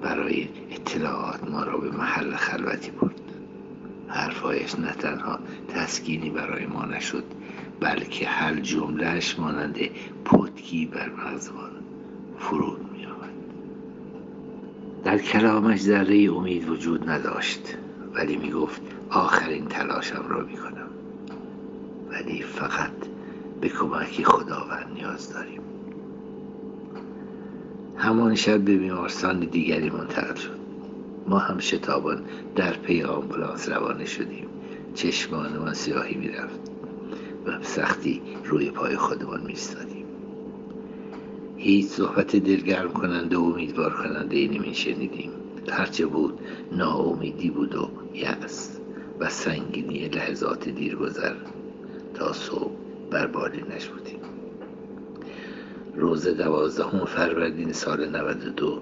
برای اطلاعات ما را به محل خلوتی برد. حرفهایش نه تنها تسکینی برای ما نشد بلکه هر جملهش مانند پتکی بر مغزمان فرود می آمد در کلامش ذره امید وجود نداشت ولی می گفت آخرین تلاشم را می کنم ولی فقط به کمک خداوند نیاز داریم. همان شب به بیمارستان دیگری منتقل شد. ما هم شتابان در پی آمبولانس روانه شدیم. چشمانمان سیاهی می‌رفت و سختی روی پای خودمان میستادیم هیچ صحبت دلگرم کننده و امیدوار کننده ای نمی شنیدیم هرچه بود ناامیدی بود و یأس و سنگینی لحظات دیرگذر صبح بر بالینش بودیم روز دوازدهم فروردین سال 92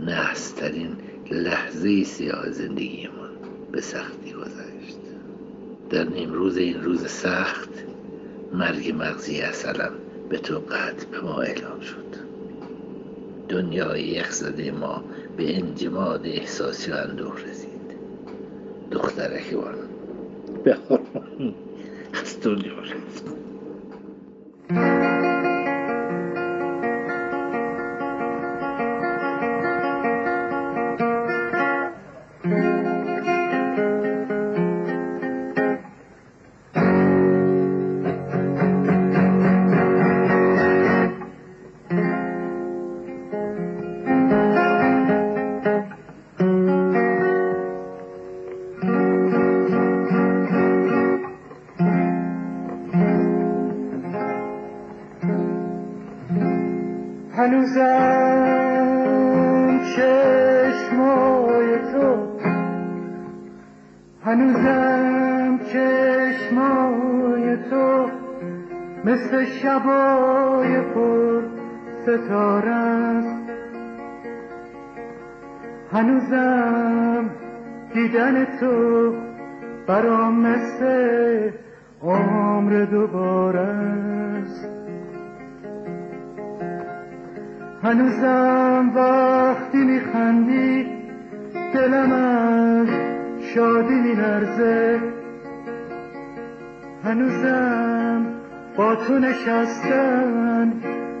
نحسترین لحظه سیاه زندگیمان به سختی گذشت. در روز این روز سخت مرگ مغزی اصلا به تو قطع به ما اعلام شد. دنیای یخزده ما به انجماد احساسی و اندوه رسید. دخترکمان به sürüyor. نشستن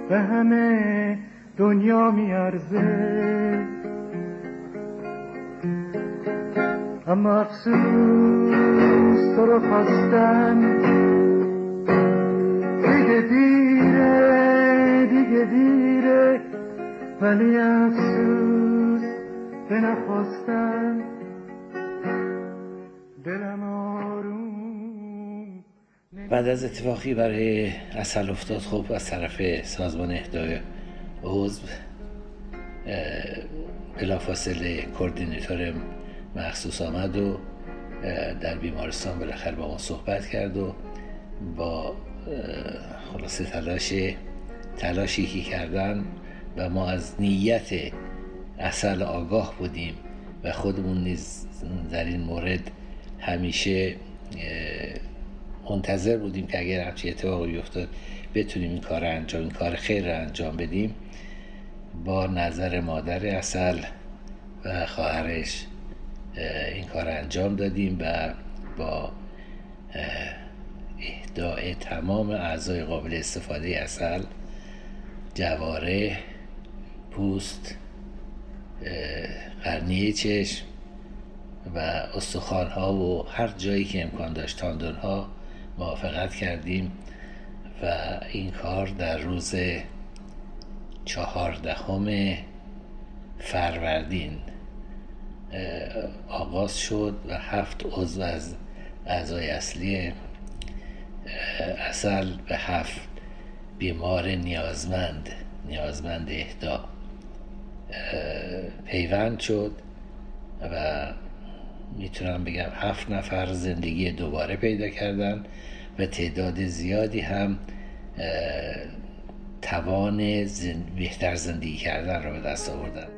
به همه دنیا میارزه. اما افسوس تو رو خواستن دیگه دیره دیگه دیره. ولی افسوس به نخواستن دلم آروم بعد از اتفاقی برای اصل افتاد خب از طرف سازمان اهدای عضو بلافاصله کوردینیتور مخصوص آمد و در بیمارستان بالاخره با ما صحبت کرد و با خلاصه تلاش تلاشی که کردن و ما از نیت اصل آگاه بودیم و خودمون نیز در این مورد همیشه منتظر بودیم که اگر همچی اتفاقی بیفتاد بتونیم این کار انجام این کار خیر رو انجام بدیم. با نظر مادر اصل و خواهرش این کار انجام دادیم و با اهداع تمام اعضای قابل استفاده اصل جواره پوست قرنیه چشم و استخوان ها و هر جایی که امکان داشت تاندون ها موافقت کردیم و این کار در روز چهاردهم فروردین آغاز شد و هفت عضو از اعضای اصلی اصل به هفت بیمار نیازمند نیازمند اهدا پیوند شد و می‌تونم بگم هفت نفر زندگی دوباره پیدا کردن و تعداد زیادی هم توان بهتر زندگی کردن را به دست آوردن.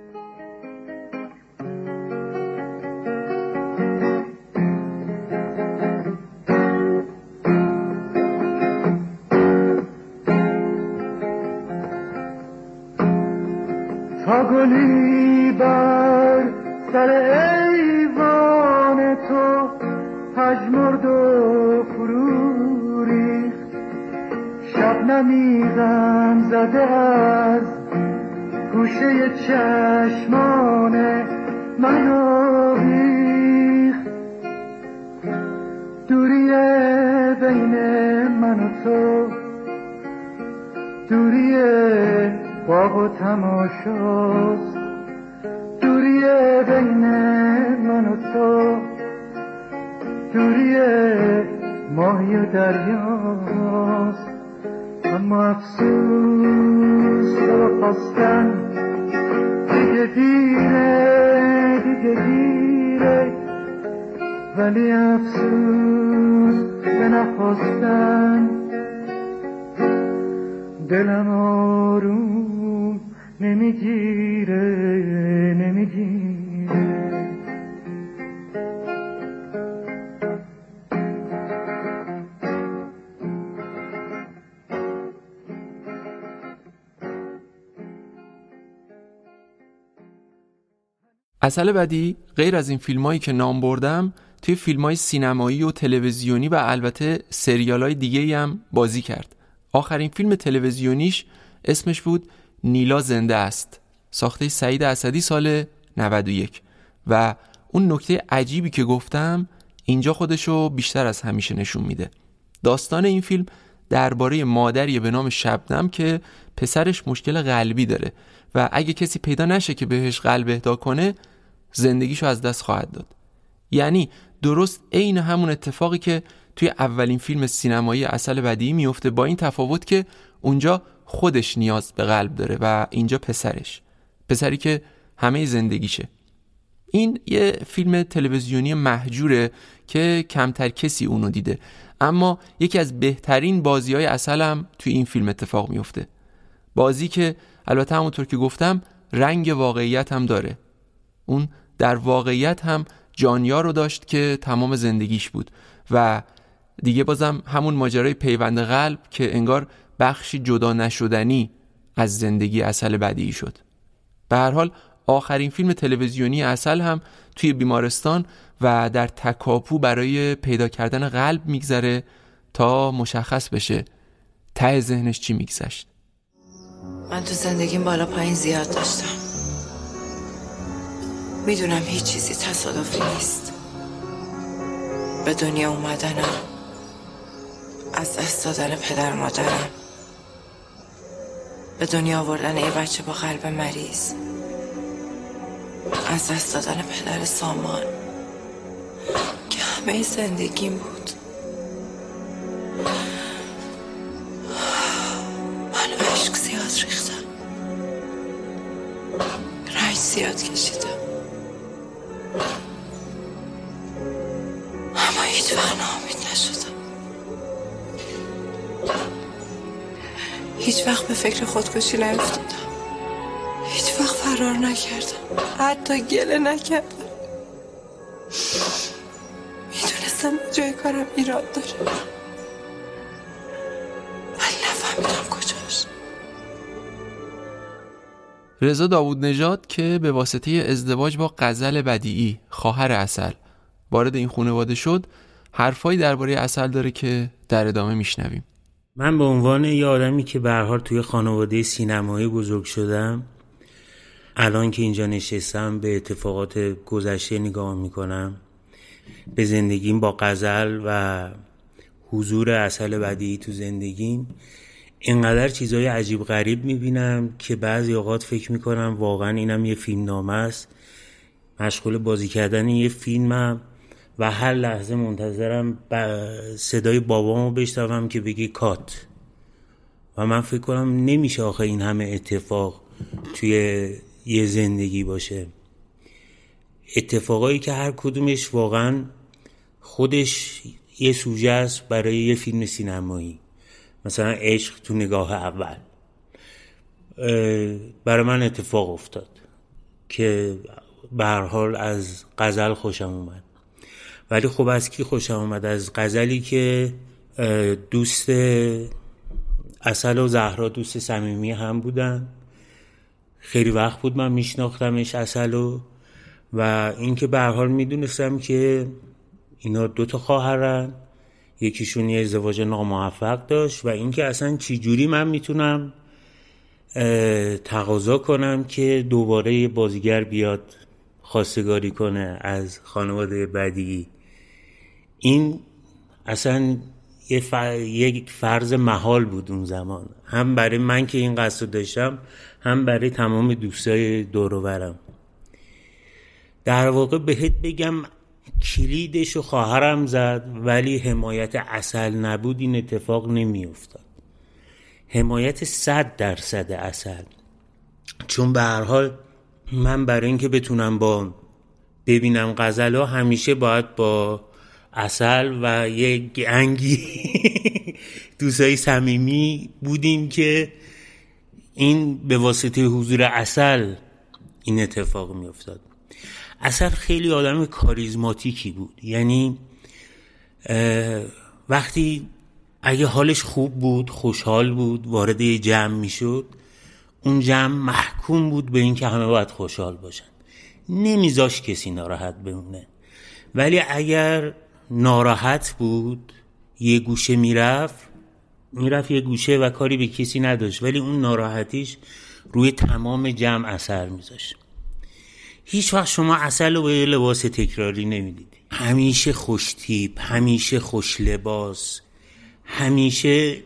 عمیقم زده از گوشه چشمان منو بیخ دوری بین من و تو دوری باغ و تماشاست. دوری بین من و تو دوری ماهی و دریاست. اما افسوس تو خواستن دیگه دیره دیگه دیره. ولی افسوس به نخواستن. دلم آروم نمی‌گیره نمی‌گیره. اصل بعدی غیر از این فیلم که نام بردم توی فیلم های سینمایی و تلویزیونی و البته سریال های دیگه هم بازی کرد. آخرین فیلم تلویزیونیش اسمش بود نیلا زنده است ساخته سعید اسدی سال 91 و اون نکته عجیبی که گفتم اینجا خودشو بیشتر از همیشه نشون میده. داستان این فیلم درباره مادری به نام شبنم که پسرش مشکل قلبی داره. و اگه کسی پیدا نشه که بهش قلب اهدا کنه زندگیشو از دست خواهد داد. یعنی درست عین همون اتفاقی که توی اولین فیلم سینمایی اصل بدی میفته با این تفاوت که اونجا خودش نیاز به قلب داره و اینجا پسرش. پسری که همه زندگیشه. این یه فیلم تلویزیونی محجوره که کمتر کسی اونو دیده. اما یکی از بهترین بازی های اصل هم توی این فیلم اتفاق میفته. بازی که البته همونطور که گفتم رنگ واقعیت هم داره. اون در واقعیت هم جانیا رو داشت که تمام زندگیش بود. و دیگه بازم همون ماجرای پیوند قلب که انگار بخشی جدا نشدنی از زندگی اصل بدی شد. به هر حال آخرین فیلم تلویزیونی اصل هم توی بیمارستان و در تکاپو برای پیدا کردن قلب میگذره تا مشخص بشه ته ذهنش چی میگذشت. من تو زندگیم بالا پایین زیاد داشتم. می‌دونم هیچ چیزی تصادفی نیست. به دنیا اومدنم از دست دادن پدر مادرم. به دنیا آوردن یه بچه با قلب مریض. از دست دادن پدر سامان که همه زندگیم بود. من عشق زیاد ریختم. رنج زیاد کشیدم. اما هیچ وقت نامید نشدم. هیچ وقت به فکر خودکشی نیفتادم. هیچ وقت فرار نکردم. حتی گله نکردم. می‌دونستم جای کارم ایراد داره. ولی نفهمیدم رضا داوود نژاد که به واسطه ازدواج با غزل بدیعی خواهر اصل وارد این خانواده شد حرفایی درباره اصل داره که در ادامه میشنویم. من به عنوان یه آدمی که به حال توی خانواده سینمایی بزرگ شدم الان که اینجا نشستم به اتفاقات گذشته نگاه می‌کنم به زندگیم با غزل و حضور اصل بدی تو زندگیم اینقدر چیزای عجیب غریب می‌بینم که بعضی اوقات فکر می‌کنم واقعا اینم یه فیلم نامه است. مشغول بازی کردن یه فیلمم و هر لحظه منتظرم صدای بابامو بشنوم که بگی کات. و من فکر کنم نمیشه آخه این همه اتفاق توی یه زندگی باشه. اتفاقایی که هر کدومش واقعا خودش یه سوژه است برای یه فیلم سینمایی. مثلا عشق تو نگاه اول. برای من اتفاق افتاد که به هر حال از غزل خوشم اومد. ولی خب از کی خوشم اومد؟ از غزلی که دوست اصل و زهرا دوست صمیمی هم بودن. خیلی وقت بود من میشناختمش اصلو و اینکه به هر حال می‌دونستم که اینا دو تا خواهرن. یکیشون یه ازدواج ناموفق داشت و اینکه اصلا چجوری من می‌تونم تقاضا کنم که دوباره بازیگر بیاد خواستگاری کنه از خانواده بدی این اصلا یک فرض محال بود اون زمان. هم برای من که این قصد داشتم هم برای تمام دوستای دوروبرم در واقع بهت بگم کلیدش و خواهرم زد ولی حمایت اصل نبود این اتفاق نمیافتاد. حمایت صد درصد اصل چون به هر حال من برای اینکه بتونم با ببینم غزل همیشه باید با اصل و یک گنگی دوستای صمیمی بودیم که این به واسطه حضور اصل این اتفاق می اصل خیلی آدم کاریزماتیکی بود. یعنی وقتی اگه حالش خوب بود خوشحال بود وارد یه جمع می‌شد اون جمع محکوم بود به اینکه همه باید خوشحال باشن. نمیذاش کسی ناراحت بمونه. ولی اگر ناراحت بود یه گوشه می‌رفت می‌رفت یه گوشه و کاری به کسی نداشت. ولی اون ناراحتیش روی تمام جمع اثر میذاشت. هیچ وقت شما اصل رو به لباس تکراری نمی‌دید. همیشه خوشتیب همیشه خوش لباس همیشه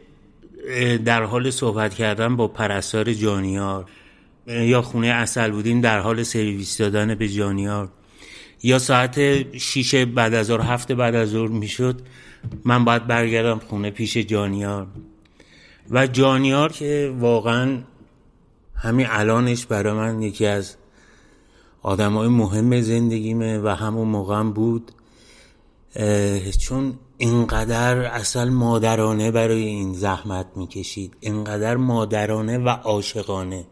در حال صحبت کردن با پرستار جانیار یا خونه اصل بودیم در حال سرویس دادن به جانیار. یا ساعت شیش بعد از ظهر هفت بعد از ظهر می‌شد من باید برگردم خونه پیش جانیار. و جانیار که واقعا همین الانش برای من یکی از آدم های مهم زندگیمه و همون موقع بود چون اینقدر اصل مادرانه برای این زحمت می‌کشید اینقدر مادرانه و عاشقانه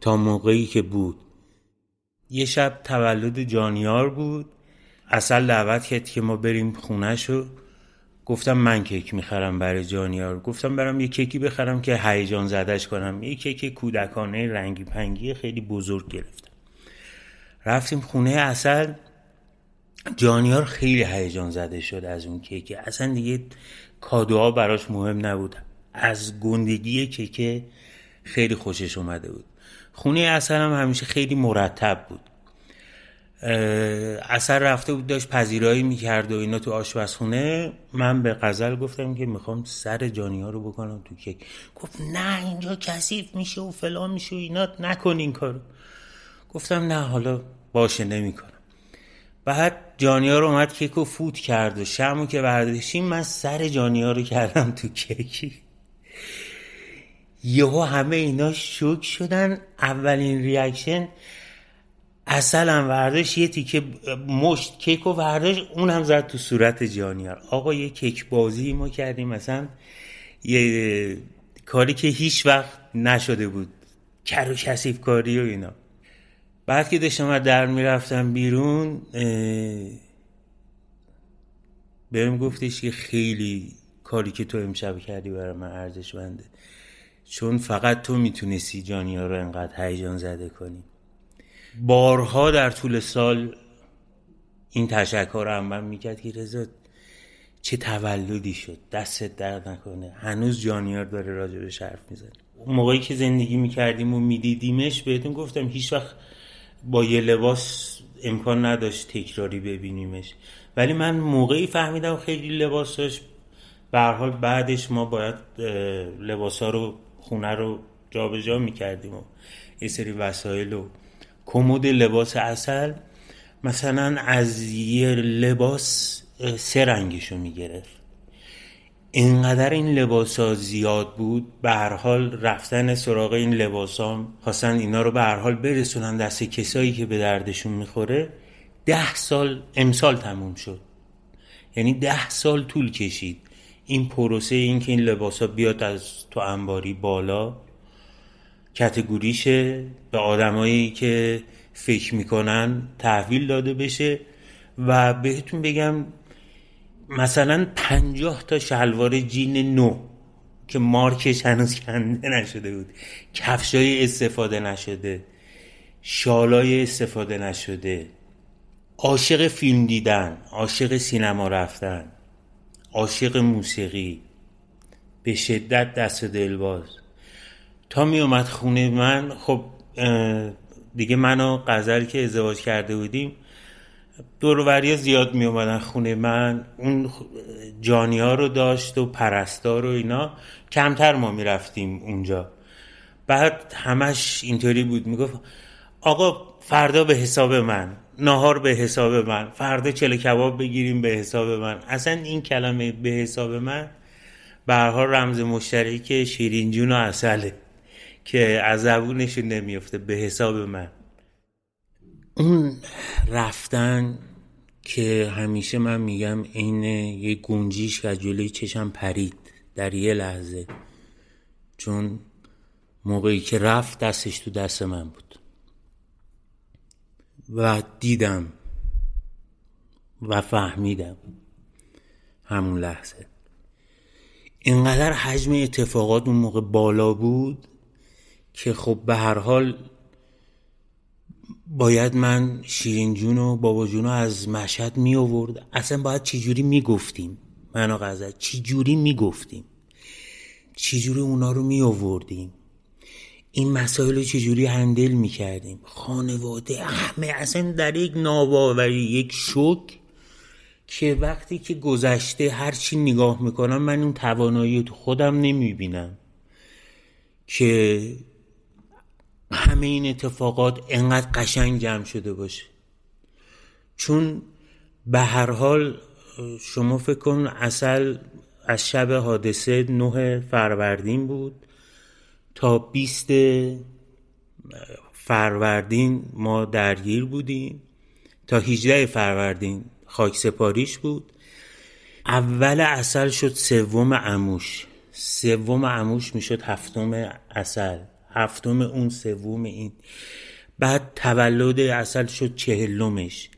تا موقعی که بود. یه شب تولد جانیار بود اصل دعوت کرد که ما بریم خونهشو. گفتم من کیک می‌خرم برای جانیار. گفتم برم یه کیکی بخرم که هیجان زدش کنم. یه کیک کودکانه رنگی پنگی خیلی بزرگ گرفتم. رفتیم خونه اصل. جانیار خیلی هیجان زده شد از اون کیک اصلا دیگه کادوها براش مهم نبود. از گندگی کیک خیلی خوشش اومده بود. خونه اصل هم همیشه خیلی مرتب بود. اثر رفته بود داشت پذیرایی می‌کرد و اینا تو آشپزخونه. من به غزل گفتم که می‌خوام سر جانیار رو بکنم تو کیک. گفت نه اینجا کثیف میشه و فلان میشه و اینا. نکن این کارو. گفتم نه حالا باشه نمی‌کنم. بعد جانیار اومد کیک رو فوت کرد و شمو که برداشتیم من سر جانیار رو کردم تو کیکی. یهو همه اینا شوک شدن. اولین reaction اصلا ورداش یه تیکه مشت کیک و ورداش اون هم زد تو صورت جانیار آقا یه کیک بازی ما کردیم. مثلا یه کاری که هیچ وقت نشده بود. کر و کثیف کاری و اینا. بعد که داشتم در می‌رفتم بیرون بهم گفتش که خیلی کاری که تو امشب کردی برای من ارزش بنده چون فقط تو می‌تونستی جانیا رو انقدر هیجان زده کنی. بارها در طول سال این تشکر رو من می‌کرد که رضا چه تولدی شد دستت درد نکنه. هنوز جانیار داره راجبش حرف می‌زنه. موقعی که زندگی می‌کردیم و میدیدیمش بهتون گفتم هیچ وقت با یه لباس امکان نداشت تکراری ببینیمش. ولی من موقعی فهمیدم خیلی لباس داشت به حال بعدش ما باید لباس ها رو خونه رو جابجا جا می‌کردیم و یه سری وسایل و کمد لباس اصل مثلا از یه لباس سه رنگشو می‌گرفت. اینقدر این لباس ها زیاد بود به هر حال رفتن سراغ این لباس ها خواستن اینا رو به هر حال برسونن دست کسایی که به دردشون می‌خوره ده سال امسال تموم شد. یعنی ده سال طول کشید. این پروسه این که این لباس ها بیاد از تو انباری بالا کتگوریشه به آدمایی که فکر می‌کنن تحویل داده بشه. و بهتون بگم مثلا پنجاه تا شلوار جین نو که مارکش هنوز کنده نشده بود. کفشای استفاده نشده. شالای استفاده نشده. عاشق فیلم دیدن عاشق سینما رفتن عاشق موسیقی. به شدت دست دلباز تا می اومد خونه من خب دیگه من و که ازدواج کرده بودیم دوروری زیاد می اومدن خونه من. اون جانی ها رو داشت و پرستار و اینا. کمتر ما می رفتیم اونجا. بعد همش اینطوری بود. می‌گفت آقا فردا به حساب من. نهار به حساب من. فردا چله کباب بگیریم به حساب من. اصلا این کلمه به حساب من برها رمز مشترک شیرین جون و اصله که از زبونشون نمیفته به حساب من. اون رفتن که همیشه من میگم این یه گنجیش و جلوی چشم پرید در یه لحظه. چون موقعی که رفت دستش تو دست من بود. و دیدم و فهمیدم همون لحظه. اینقدر حجم اتفاقات اون موقع بالا بود که خب به هر حال باید من شیرین جون و بابا جون رو از مشهد می آورد. اصلا باید چجوری می گفتیم؟ من و غزل چجوری می گفتیم؟ چجوری اونا رو می آوردیم؟ این مسائل رو چجوری هندل می کردیم؟ خانواده همه اصلا در یک ناباوری یک شک که وقتی که گذشته هر چی نگاه می‌کنم من اون توانایی تو خودم نمی‌بینم که همه این اتفاقات انقدر قشنگ جمع شده باشه. چون به هر حال شما فکر کن اصل از شب حادثه نه فروردین بود تا بیست فروردین ما درگیر بودیم تا 18 فروردین خاک سپاریش بود. اول اصل شد سوم عموش. سوم عموش می‌شد هفتم اصل هفتم اون سوم این. بعد تولد اصل شد چهلمش.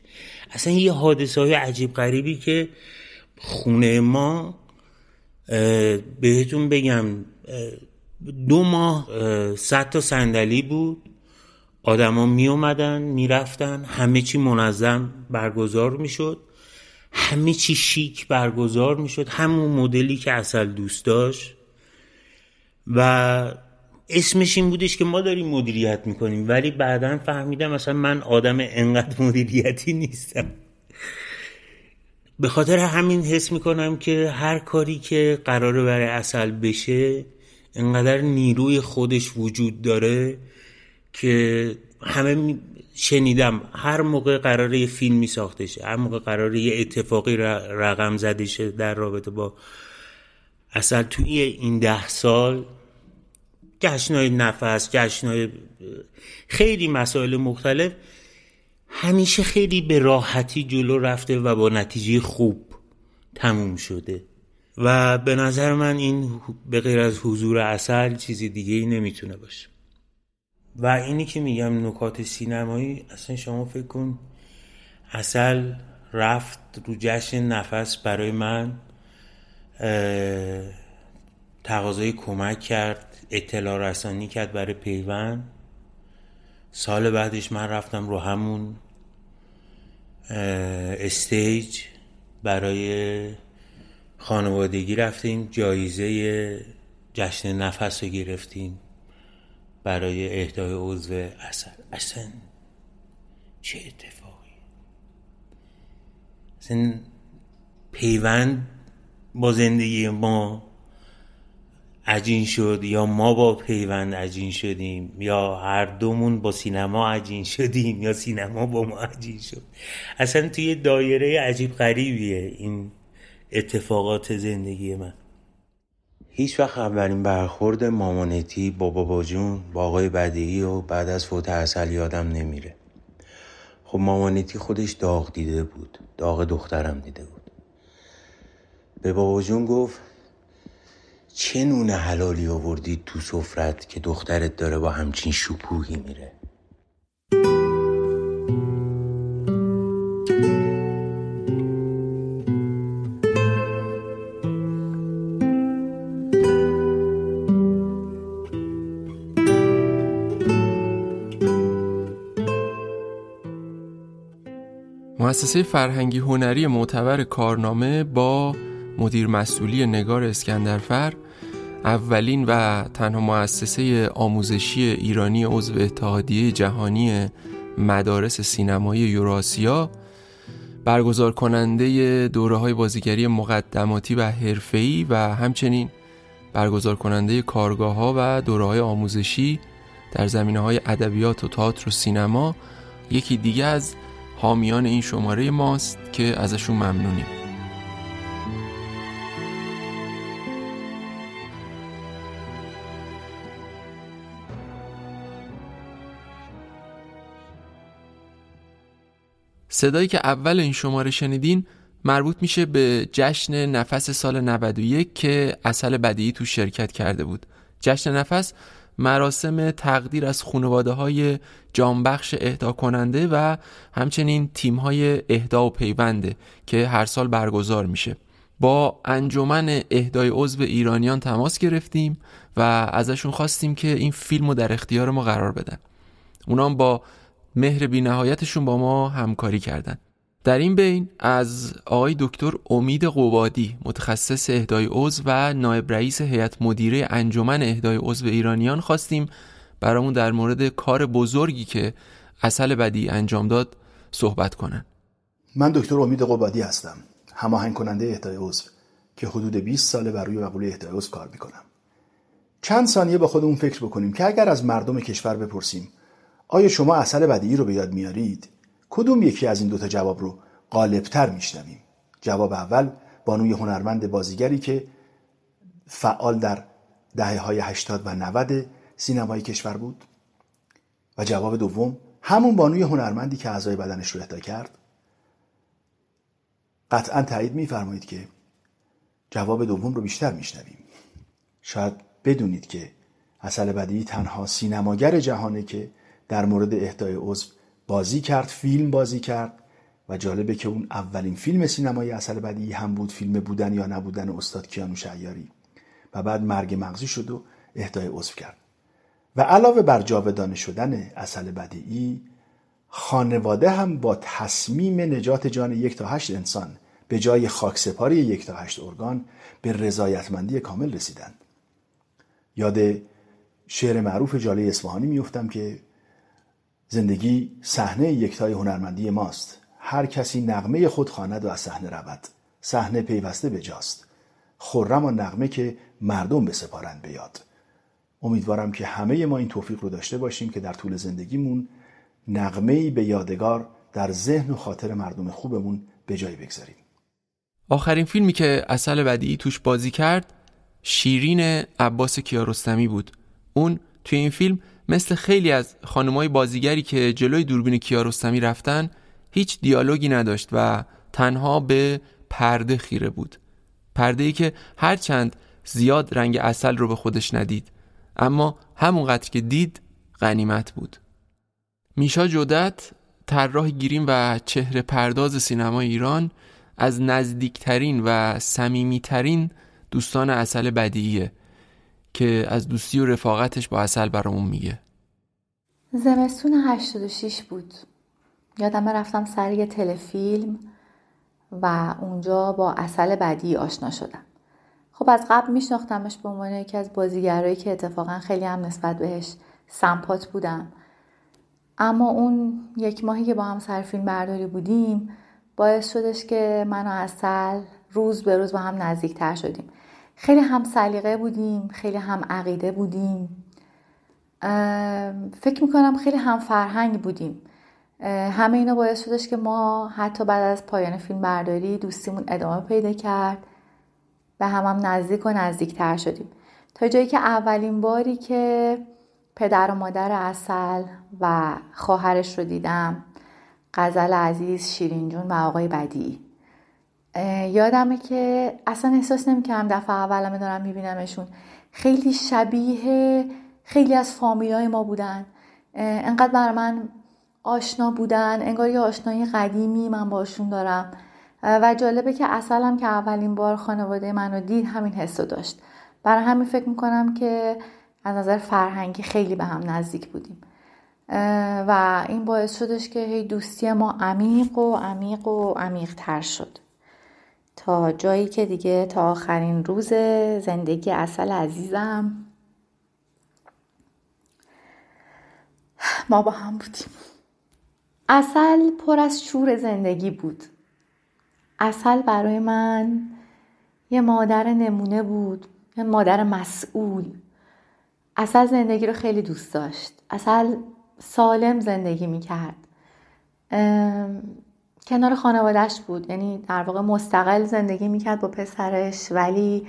اصلا یه حادثه های عجیب غریبی که خونه ما بهتون بگم دو ماه صد تا صندلی بود. آدما می اومدن می رفتن همه چی منظم برگزار می شد همه چی شیک برگزار می شد همون مدلی که اصل دوست داشت. و اسمش این بودش که ما داریم مدیریت می‌کنیم ولی بعدا فهمیدم مثلا من آدم انقدر مدیریتی نیستم. به خاطر همین حس می‌کنم که هر کاری که قراره برای اصل بشه انقدر نیروی خودش وجود داره که همه شنیدم هر موقع قراره یه فیلمی ساخته شه هر موقع قراره یه اتفاقی رقم زده شه در رابطه با اصلا توی این ده سال جشنهای نفس جشنهای خیلی مسائل مختلف همیشه خیلی به راحتی جلو رفته و با نتیجه خوب تموم شده. و به نظر من این به غیر از حضور اصل چیزی دیگه ای نمی‌تونه باشه. و اینی که میگم نکات سینمایی اصلا شما فکر کن اصل رفت رو جشن نفس برای من تقاضای کمک کرد. اطلاع رسانی کرد برای پیوند. سال بعدش من رفتم رو همون استیج برای خانوادگی رفتیم. جایزه جشن نفس رو گرفتیم برای اهدای عضو اصل. اصلا چه اتفاقی؟ اصلا پیوند با زندگی ما عجین شد یا ما با پیوند عجین شدیم یا هر دومون با سینما عجین شدیم یا سینما با ما عجین شد. اصلا توی دایره عجیب غریبیه این اتفاقات زندگی من. هیچ وقت اولین برخورد مامانتی با بابا جون با آقای بدهی و بعد از فوت اصل یادم نمیره. خب مامانتی خودش داغ دیده بود داغ دخترم دیده بود. به بابا جون گفت چه نون حلالی آوردید تو سفرت که دخترت داره با همچین شکوهی میره؟ مؤسسه فرهنگی هنری معتبر کارنامه با مدیر مسئولی نگار اسکندرفر اولین و تنها مؤسسه آموزشی ایرانی عضو اتحادیه جهانی مدارس سینمایی یوراسیا برگزار کننده دوره های بازیگری مقدماتی و حرفه‌ای و همچنین برگزار کننده کارگاه ها و دوره های آموزشی در زمینه های ادبیات و تئاتر و سینما. یکی دیگه از حامیان این شماره ماست که ازشون ممنونیم. صدایی که اول این شماره شنیدین مربوط میشه به جشن نفس سال 91 که اصل بدیعی تو شرکت کرده بود. جشن نفس مراسم تقدیر از خانواده های جانبخش اهدا کننده و همچنین تیم های اهدا و پیونده که هر سال برگزار میشه. با انجمن اهدای عضو ایرانیان تماس گرفتیم و ازشون خواستیم که این فیلم رو در اختیار ما قرار بدن. اونام با مهر بی نهایتشون با ما همکاری کردن. در این بین از آقای دکتر امید قبادی متخصص اهدای عضو و نایب رئیس هیئت مدیره انجمن اهدای عضو ایرانیان خواستیم برامون در مورد کار بزرگی که اصل بدی انجام داد صحبت کنن. من دکتر امید قبادی هستم هماهنگ کننده اهدای عضو که حدود 20 ساله بر روی مقوله اهدای عضو کار می‌کنم. چند ثانیه با خودمون فکر بکنیم که اگر از مردم کشور بپرسیم آیا شما اصل بدی رو به یاد میارید؟ کدوم یکی از این دوتا جواب رو غالبتر میشنویم؟ جواب اول بانوی هنرمند بازیگری که فعال در دهه های 80 و 90 سینمای کشور بود. و جواب دوم همون بانوی هنرمندی که اعضای بدنش رو اهدا کرد. قطعا تایید میفرمایید که جواب دوم رو بیشتر میشنویم. شاید بدونید که اصل بدی تنها سینماگر جهانه که در مورد اهدای عضو بازی کرد فیلم بازی کرد و جالبه که اون اولین فیلم سینمای اصل بدی هم بود فیلم بودن یا نبودن استاد کیانو شعیاری و بعد مرگ مغزی شد و اهدای عضو کرد. و علاوه بر جاودانه شدن اصل بدیعی خانواده هم با تصمیم نجات جان یک تا هشت انسان به جای خاکسپاری یک تا هشت ارگان به رضایتمندی کامل رسیدند یاد شعر معروف جاله اصفهانی میفتم که زندگی صحنه یکتای هنرمندی ماست. هر کسی نغمه خود خواند و از صحنه رود. صحنه پیوسته به جاست خرم و نغمه که مردم بسپارند به یاد امیدوارم که همه ما این توفیق رو داشته باشیم که در طول زندگیمون نغمه به یادگار در ذهن و خاطر مردم خوبمون به جای بگذاریم. آخرین فیلمی که اصل بدی توش بازی کرد شیرین عباس کیارستمی بود. اون توی این فیلم مثل خیلی از خانمای بازیگری که جلوی دوربین کیارستمی رفتن هیچ دیالوگی نداشت و تنها به پرده خیره بود. پرده ای که هرچند زیاد رنگ اصل رو به خودش ندید. اما همونقدر که دید غنیمت بود. میشا جودت طراح گیریم و چهره پرداز سینما ایران از نزدیکترین و صمیمیترین دوستان اصل بدیعیه که از دوستی و رفاقتش با اصل برامون میگه. زمستون 86 بود. یادم رفتم سر یه تلفیلم و اونجا با اصل بدی آشنا شدم. خب از قبل میشناختمش به عنوان یکی از بازیگرایی که اتفاقا خیلی هم نسبت بهش سمپات بودم. اما اون یک ماهی که با هم سر فیلم برداری بودیم باعث شدش که من و اصل روز به روز با هم نزدیکتر شدیم. خیلی هم سلیقه بودیم خیلی هم عقیده بودیم. فکر می‌کنم خیلی هم فرهنگ بودیم. همه اینا باعث شدش که ما حتی بعد از پایان فیلم برداری دوستیمون ادامه پیدا کرد. به هم هم نزدیک و نزدیکتر شدیم. تا جایی که اولین باری که پدر و مادر اصل و خواهرش رو دیدم غزل عزیز شیرین جون و آقای بدی یادمه که اصلا احساس نمی‌کردم دفعه اولمه دارم میبینمشون. خیلی شبیه خیلی از فامیلای ما بودن. انقدر بر من آشنا بودن انگار یه آشنایی قدیمی من باشون دارم. و جالبه که اصلا که اولین بار خانواده منو دید همین حس داشت. برای همین فکر می‌کنم که از نظر فرهنگی خیلی به هم نزدیک بودیم. و این باعث شدش که هی دوستی ما عمیق و عمیق و عمیق تر شد. تا جایی که دیگه تا آخرین روز زندگی اصل عزیزم. ما با هم بودیم. اصل پر از شور زندگی بود. اصل برای من یه مادر نمونه بود یه مادر مسئول. اصل زندگی رو خیلی دوست داشت. اصل سالم زندگی می‌کرد. کنار خانوادهش بود. یعنی در واقع مستقل زندگی می‌کرد با پسرش ولی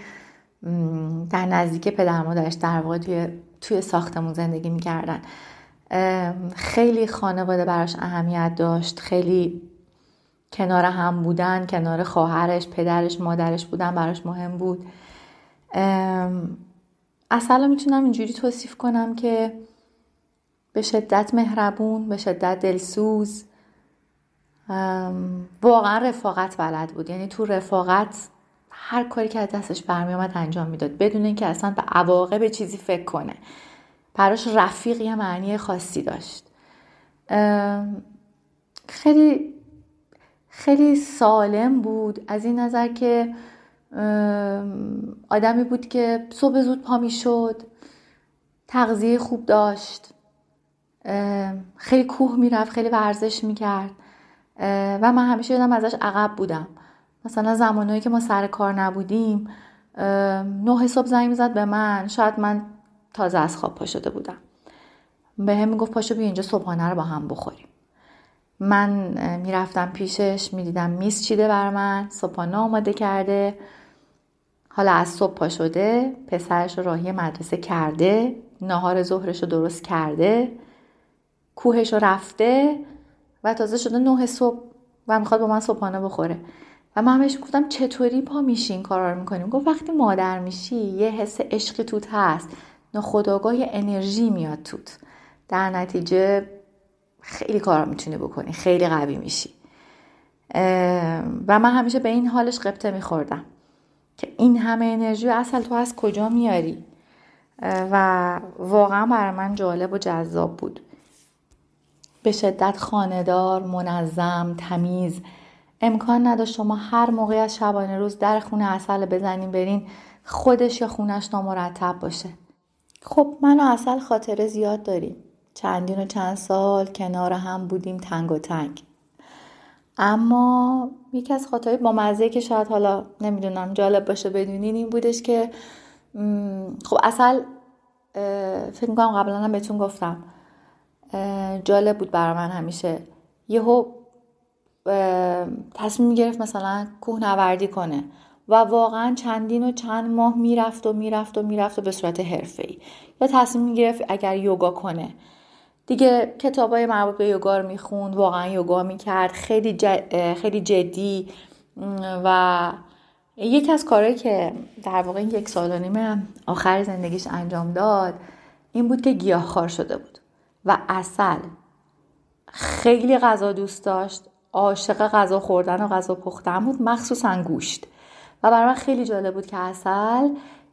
در نزدیک پدر مادرش در واقع توی, توی ساختمون زندگی می‌کردن. خیلی خانواده براش اهمیت داشت. خیلی کنار هم بودن کنار خواهرش پدرش مادرش بودن براش مهم بود. اصلا می‌تونم اینجوری توصیف کنم که به شدت مهربون به شدت دلسوز. واقعا رفاقت بلد بود. یعنی تو رفاقت هر کاری که از دستش برمیآمد انجام می‌داد. بدون اینکه اصلا به عواقب چیزی فکر کنه. براش رفیق یه معنی خاصی داشت. خیلی خیلی سالم بود. از این نظر که آدمی بود که صبح زود پا شد تغذیه خوب داشت. خیلی کوه می‌رفت خیلی ورزش می‌کرد. و من همیشه یادم ازش عقب بودم. مثلا زمانهایی که ما سر کار نبودیم نه صبح زنگ می‌زد به من. شاید من تازه از خواب پا شده بودم. به هم می‌گفت پاشو بیا اینجا صبحانه رو با هم بخوریم. من می‌رفتم پیشش می‌دیدم میز چیده بر من صبحانه آماده کرده. حالا از صبح پا شده پسرش رو راهی مدرسه کرده ناهار ظهرش رو درست کرده کوهش رو رفته. و تازه شده نه صبح و می‌خواد با من صبحانه بخوره. و من همش گفتم چطوری پا میشی این کارا رو می‌کنیم گفت وقتی مادر میشی یه حس عشقی توت هست. ناخداگاه انرژی میاد توت. در نتیجه خیلی کار می‌تونی بکنی. خیلی قوی میشی. و من همیشه به این حالش قبطه میخوردم. که این همه انرژی اصل تو از کجا میاری؟ و واقعا برای من جالب و جذاب بود. به شدت خاندار منظم تمیز. امکان نداشت شما هر موقعی از شبانه روز در خونه اصل بزنین برین خودش یا خونش نامرتب باشه. خب من و اصل خاطره زیاد داریم. چندین و چند سال کنار هم بودیم تنگ و تنگ. اما یکی از خاطره با مزه که شاید حالا نمی‌دونم جالب باشه بدونین این بودش که خب اصل فکر می‌کنم قبلا هم بهتون گفتم. جالب بود برای من همیشه. یهو تصمیم می‌گرفت مثلا کوهنوردی کنه و واقعا چندین و چند ماه می‌رفت و می‌رفت و می‌رفت و به صورت حرفه ای یا تصمیم می‌گرفت اگر یوگا کنه. دیگه های مربوط به یوگا رو می‌خوند واقعا یوگا می‌کرد. خیلی, خیلی جدی و یکی از کارهایی که در واقع یک سال و نیم آخر زندگیش انجام داد این بود که گیاهخوار شده بود. و اصل خیلی غذا دوست داشت. عاشق غذا خوردن و غذا پختن بود. مخصوصا گوشت. و برای من خیلی جالب بود که اصل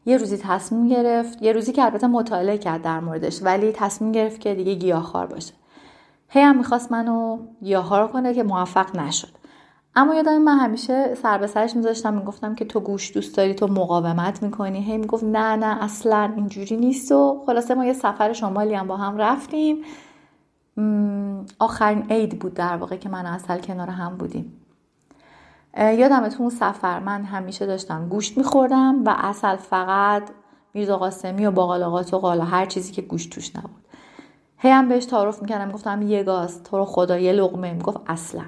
یه روزی تصمیم گرفت. یه روزی که البته مطالعه کرد در موردش ولی تصمیم گرفت که دیگه گیاهخوار باشه. هی هم می‌خواست منو گیاهخوار کنه که موفق نشد. اما یادم من همیشه سر به سرش میذاشتم می‌گفتم که تو گوش دوست داری تو مقاومت می‌کنی. هی می‌گفت نه نه اصلا اینجوری نیست. و خلاصه ما یه سفر شمالی هم با هم رفتیم. آخرین عید بود در واقع که من اصل کنار هم بودیم. یادم تو اون سفر من همیشه داشتم گوشت میخوردم و اصل فقط میرزا قاسمی و باقالاقات و قالا هر چیزی که گوشت توش نبود. هی هم بهش تعارف می‌کردم گفتم یه گاز تو رو خدا یه لقمه. می‌گفت اصلا.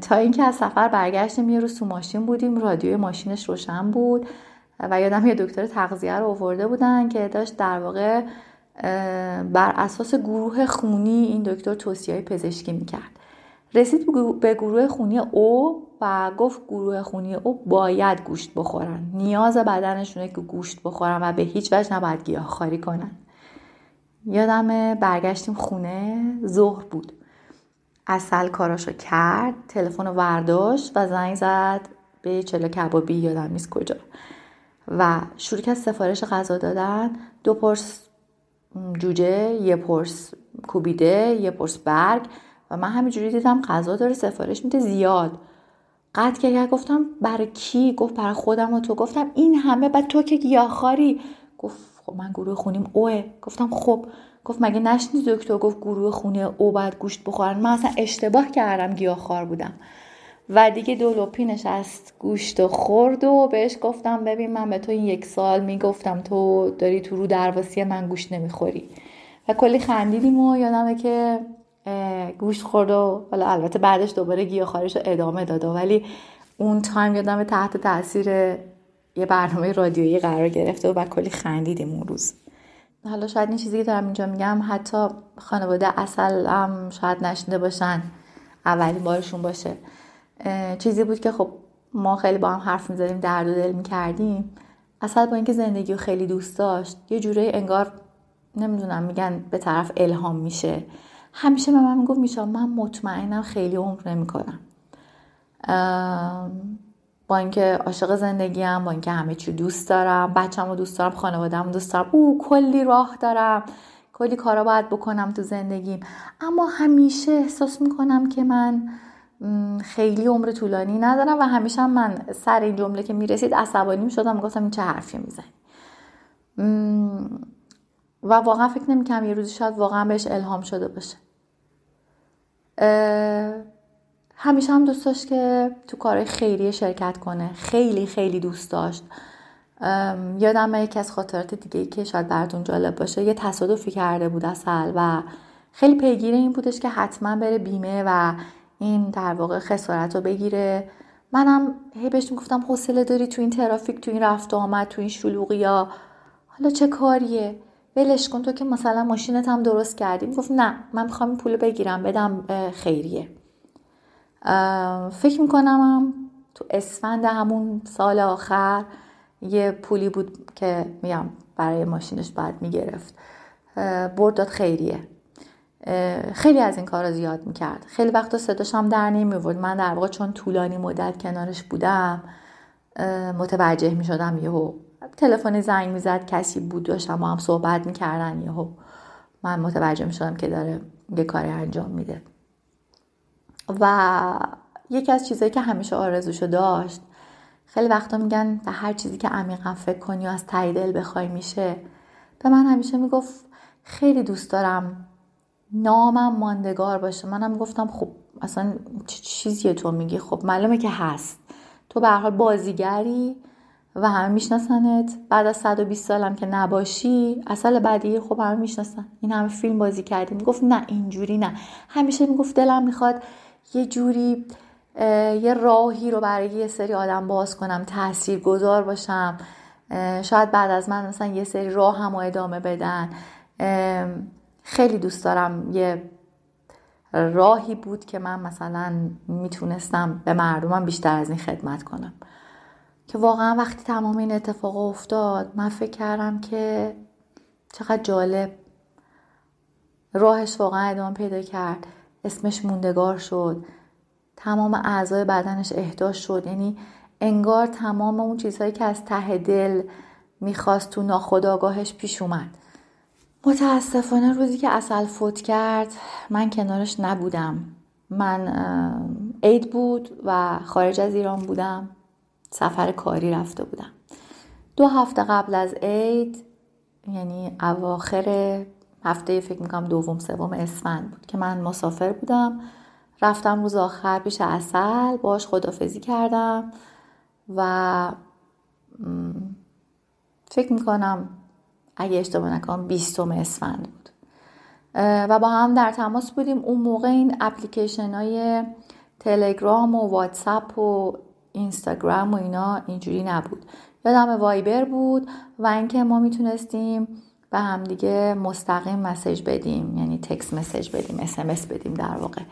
تا اینکه از سفر برگشتیم یه روز تو ماشین بودیم. رادیوی ماشینش روشن بود و یادم یه دکتر تغذیه رو آورده بودن که داشت در واقع بر اساس گروه خونی این دکتر توصیه پزشکی می‌کرد. رسید به گروه خونی او و گفت گروه خونی او باید گوشت بخورن. نیاز بدنشونه که گوشت بخورن و به هیچ وجه نباید گیاهخواری کنن. یادم برگشتیم خونه ظهر بود. اصل کاراشو کرد تلفن رو ورداشت و زنگ زد به چلو کبابی یادم نیست کجا. و شروع کرد سفارش غذا دادن. دو پرس جوجه یه پرس کوبیده یه پرس برگ. و من همینجوری دیدم غذا داره سفارش میده زیاد. قطع کرد گفتم برای کی؟ گفت برای خودم و تو. گفتم این همه بعد تو که گیاهخواری. گفت خب من گروه خونیم اوه. گفتم خب. گفت مگه نشنی دکتر گفت گروه خونه او باید گوشت بخورن؟ من اصلا اشتباه کردم گیاهخوار بودم. و دیگه دولوپی نشست گوشت و خورد و بهش گفتم ببین من به تو این یک سال می‌گفتم تو داری تو رو درواسی من گوشت نمی‌خوری. و کلی خندیدیم و یادمه که گوشت خورد و حالا البته بعدش دوباره گیاهخواریش رو ادامه داد ولی اون تایم یادم تحت تاثیر یه برنامه رادیویی قرار گرفته و کلی خندیدیم اون روز. حالا شاید این چیزی که دارم اینجا میگم حتی خانواده اصل هم شاید نشنده باشن اولین بارشون باشه. چیزی بود که خب ما خیلی با هم حرف می‌زدیم درد و دل می‌کردیم. اصل با اینکه زندگی رو خیلی دوست داشت یه جوره انگار نمی‌دونم میگن به طرف الهام میشه. همیشه به من می‌گفت میشه من مطمئنم خیلی عمر نمی‌کنم. با اینکه عاشق زندگیم با اینکه همه چی دوست دارم بچم رو دوست دارم خانوادم دوست دارم. او کلی راه دارم. کلی کارا باید بکنم تو زندگیم. اما همیشه احساس می‌کنم که من خیلی عمر طولانی ندارم و همیشه من سر این جمله که می‌رسید عصبانی می‌شدم می‌گفتم این چه حرفی می‌زنی؟ و واقعا فکر نمی‌کنم یه روزی شاید واقعا بهش الهام شده باشه. همیشه هم دوست داشت که تو کارهای خیریه شرکت کنه. خیلی خیلی دوست داشت. یادم یکی از خاطرات دیگه ای که شاید براتون جالب باشه. یه تصادفی کرده بود اصل و خیلی پیگیر این بودش که حتما بره بیمه و این در واقع خسارت رو بگیره. منم هی بهش گفتم حوصله داری تو این ترافیک تو این رفت آمد تو این شلوغی یا حالا چه کاریه؟ ولش کن تو که مثلا ماشینت هم درست کردی. گفت نه من می‌خوام این پول بگیرم بدم خیریه. فکر می‌کنم تو اسفند همون سال آخر یه پولی بود که میگم برای ماشینش باید می‌گرفت. برد خیریه. خیلی از این کار زیاد می‌کرد. خیلی وقتا صداش هم در نمیورد من در واقع چون طولانی مدت کنارش بودم متوجه می‌شدم یهو تلفن زنگ می‌زد کسی بود داشتم با هم صحبت می‌کردن یهو. من متوجه می‌شدم که داره یه کاری انجام میده. و یکی از چیزهایی که همیشه آرزوشو داشت خیلی وقتا میگن به هر چیزی که عمیقا فکر کنی و از ته دل بخوای میشه. به من همیشه می‌گفت خیلی دوست دارم نامم ماندگار باشه. منم گفتم خب اصلا چه چیزیه تو میگی؟ خب معلومه که هست. تو به حال بازیگری و همه میشناسنت. بعد از 120 سالم که نباشی اصل بعدی خب همه می‌شناسن. این همه فیلم بازی کردی. می‌گفت نه اینجوری نه. همیشه می‌گفت دلم می‌خواد یه جوری یه راهی رو برای یه سری آدم باز کنم تأثیر گذار باشم شاید بعد از من مثلا یه سری راه هم ادامه بدن. خیلی دوست دارم یه راهی بود که من مثلا می‌تونستم به مردمم بیشتر از این خدمت کنم. که واقعا وقتی تمام این اتفاق افتاد من فکر کردم که چقدر جالب. راهش واقعا ادامه پیدا کرد. اسمش موندگار شد. تمام اعضای بدنش احداش شد. یعنی انگار تمام اون چیزهایی که از ته دل می‌خواست تو ناخداگاهش پیش اومد. متاسفانه روزی که اصل فوت کرد من کنارش نبودم. من عید بود و خارج از ایران بودم. سفر کاری رفته بودم. دو هفته قبل از عید یعنی اواخر هفته فکر می‌کنم دوم سوم اسفند بود که من مسافر بودم. رفتم روز آخر پیش اصل باش خدافزی کردم و فکر می‌کنم اگه اشتباه نکنم بیستم اسفند بود. و با هم در تماس بودیم. اون موقع این اپلیکیشن های تلگرام و واتساپ و اینستاگرام و اینا اینجوری نبود. یادم وایبر بود و اینکه ما می‌تونستیم به همدیگه مستقیم مسیج بدیم یعنی تکس مسیج بدیم اسمس بدیم در واقع.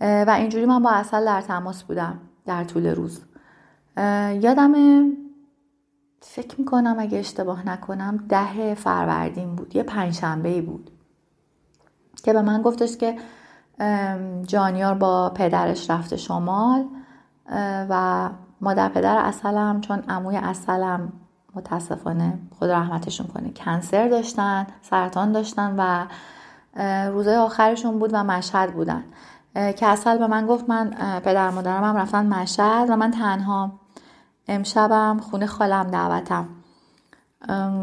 و اینجوری من با اصل در تماس بودم در طول روز. یادم فکر می‌کنم اگه اشتباه نکنم ده فروردین بود یه پنجشنبه بود که به من گفتش که جانیار با پدرش رفته شمال و مادر پدر اصلم چون عموی اصلم متاسفانه خود رحمتشون کنه. کنسر داشتن سرطان داشتن و روزای آخرشون بود و مشهد بودن. که اصل به من گفت من پدر مادرم هم رفتن مشهد و من تنها امشبم خونه خالم دعوتم.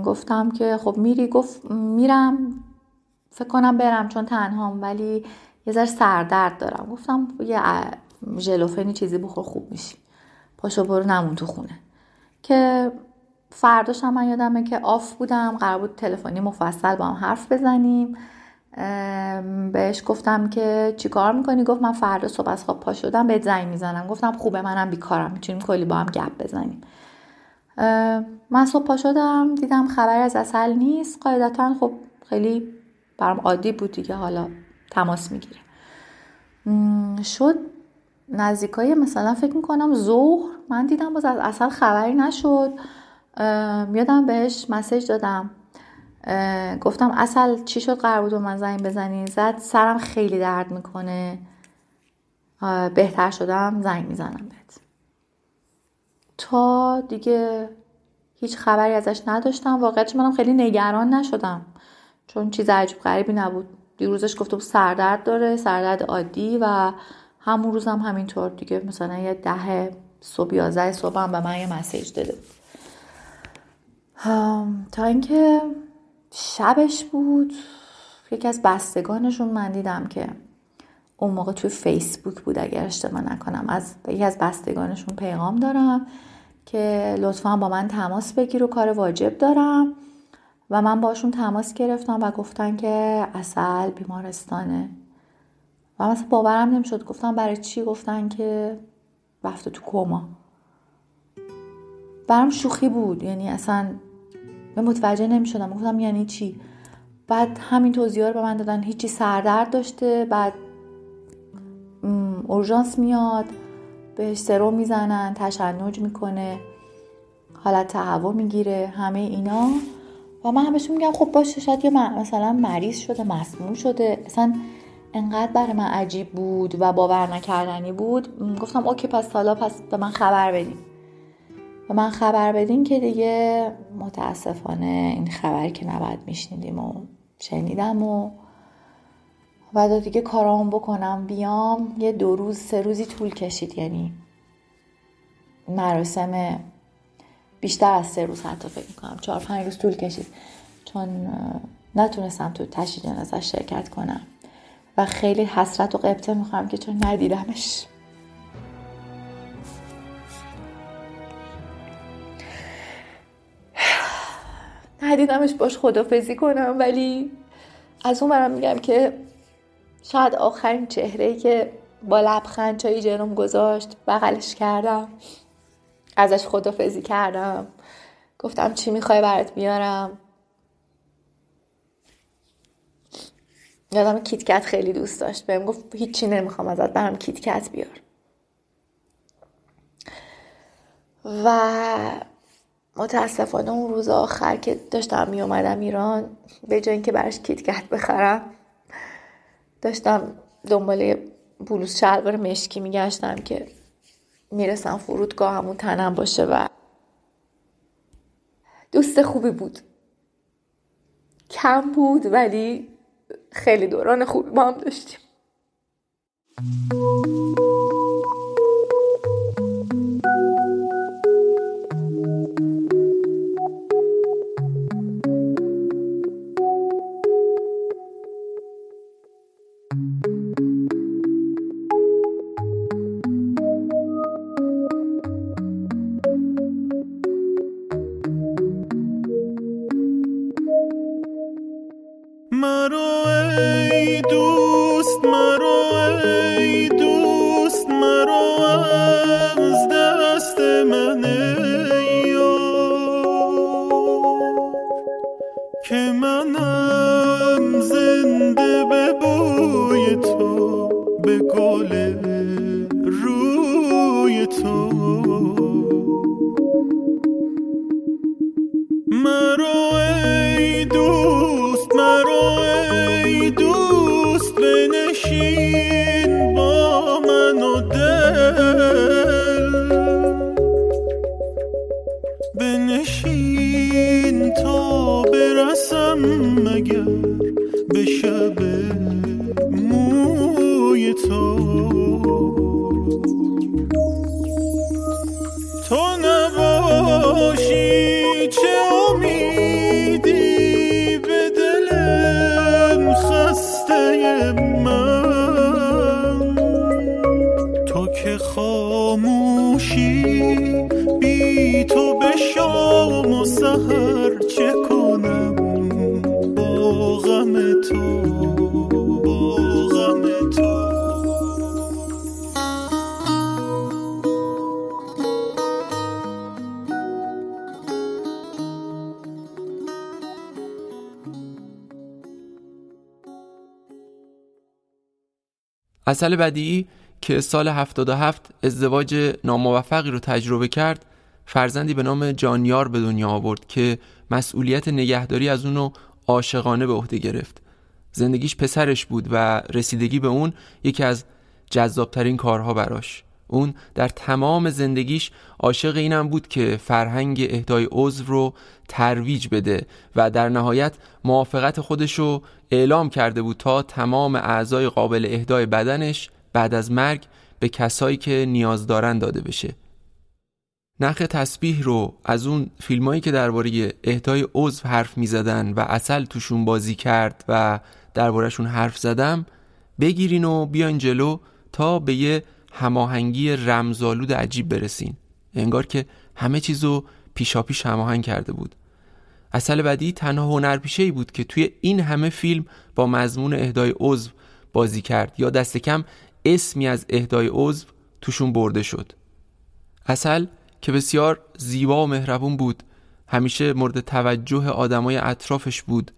گفتم که خب میری گفت میرم فکر کنم برم چون تنهام ولی یه ذره سردرد دارم. گفتم یه ژلوفنی چیزی بخور خوب میشی. پاشو برو نمون تو خونه. که فرداش هم من یادمه که آف بودم قرار بود تلفنی مفصل با هم حرف بزنیم. بهش گفتم که چیکار می‌کنی؟ گفت من فردا صبح از خواب پا شدم بهت زنگ می‌زنم. گفتم خوبه منم بیکارم می‌تونیم کلی با هم گپ بزنیم. من صبح پا شدم دیدم خبری از اصل نیست. قاعدتا خب خیلی برام عادی بود دیگه حالا تماس می‌گیره شد نزدیکای مثلا فکر می‌کنم ظهر. من دیدم باز از اصل خبری نشد. یادم بهش مسیج دادم. گفتم اصل چی شد قرار بود من زنگ بزنی؟ زد سرم خیلی درد می‌کنه. بهتر شدم زنگ می‌زنم بهت. تا دیگه هیچ خبری ازش نداشتم. واقعیتش منم خیلی نگران نشدم. چون چیز عجیب غریبی نبود. دیروزش بود سردرد داره سردرد عادی و همون روزم هم همینطور دیگه. مثلا یه ده صبح یازده صبح هم به من یه مسیج داده بود. تا اینکه شبش بود یکی از بستگانشون من دیدم که اون موقع توی فیسبوک بود اگر اشتباه نکنم. از یکی از بستگانشون پیغام دارم که لطفا با من تماس بگیر و کار واجب دارم. و من باشون تماس گرفتم و گفتن که اصل بیمارستانه. و مثلا باورم نمی‌شد. گفتم برای چی؟ گفتن که رفته تو کما. برام شوخی بود. یعنی اصلا من متوجه نمی‌شدم. گفتم یعنی چی؟ بعد همین توضیح رو به من دادن. هیچی سردرد داشته. بعد اورژانس میاد. بهش سرو می‌زنن. تشنج می‌کنه. حالت تهوع می‌گیره. همه اینا. و من همش میگم خب باشه شاید یه مثلا مریض شده مسموم شده. اصلا انقدر برای من عجیب بود و باور نکردنی بود. گفتم اوکی پس حالا پس به من خبر بدین. به من خبر بدین که دیگه متاسفانه این خبری که نباید میشنیدیم و شنیدم و و دیگه کارام بکنم بیام یه دو روز سه روزی طول کشید. یعنی مراسم بیشتر از سه روز حتی فکر می‌کنم. چهار پنج روز طول کشید. چون نتونستم تو تشییع جنازه شرکت کنم. و خیلی حسرت و قبطه می‌خوام که چون ندیدمش. ندیدمش باش خدافظی کنم ولی از اون ورم میگم که شاید آخرین چهره که با لبخند چایی جلوم گذاشت بغلش کردم ازش خدافظی کردم. گفتم چی می‌خوای برات بیارم؟ یادم KitKat خیلی دوست داشت بهم گفت هیچی نمی‌خوام فقط برام KitKat بیار. و متاسفانه اون روز آخر که داشتم می اومدم ایران به جای اینکه براش کیتکت بخرم داشتم دنبال بلوز شلوار مشکی میگشتم که می‌رسم فرودگاه همون تنم باشه و دوست خوبی بود. کم بود ولی خیلی دوران خوبی با هم داشتیم. اصل بدیعی که سال 77 ازدواج ناموفقی رو تجربه کرد فرزندی به نام جانیار به دنیا آورد که مسئولیت نگهداری از اونو عاشقانه به عهده گرفت. زندگیش پسرش بود و رسیدگی به اون یکی از جذابترین کارها براش. اون در تمام زندگیش عاشق اینم بود که فرهنگ اهدای عضو رو ترویج بده و در نهایت موافقت خودش رو اعلام کرده بود تا تمام اعضای قابل اهدای بدنش بعد از مرگ به کسایی که نیاز دارن داده بشه. نخ تسبیح رو از اون فیلمایی که درباره اهدای عضو حرف می زدن و اصل توشون بازی کرد و دربارهشون حرف زدم بگیرین و بیاین جلو تا به یه هماهنگی رمزالود عجیب برسین. انگار که همه چیزو پیشاپیش هماهنگ کرده بود. اصل بعدی تنها هنرپیشه ای بود که توی این همه فیلم با مضمون اهدای عضو بازی کرد. یا دست کم اسمی از اهدای عضو توشون برده شد. اصل که بسیار زیبا و مهربون بود. همیشه مورد توجه آدمای اطرافش بود.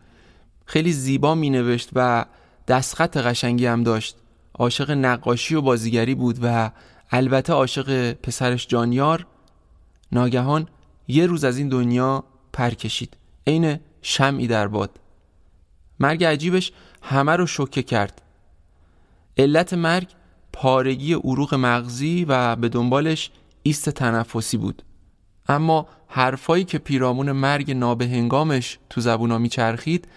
خیلی زیبا می نوشت و دستخط قشنگی هم داشت. عاشق نقاشی و بازیگری بود و البته عاشق پسرش جانیار. ناگهان یه روز از این دنیا پر کشید عین شمعی در باد. مرگ عجیبش همه رو شوکه کرد. علت مرگ پارگی عروق مغزی و به دنبالش ایست تنفسی بود. اما حرفایی که پیرامون مرگ نابهنگامش تو زبونا میچرخید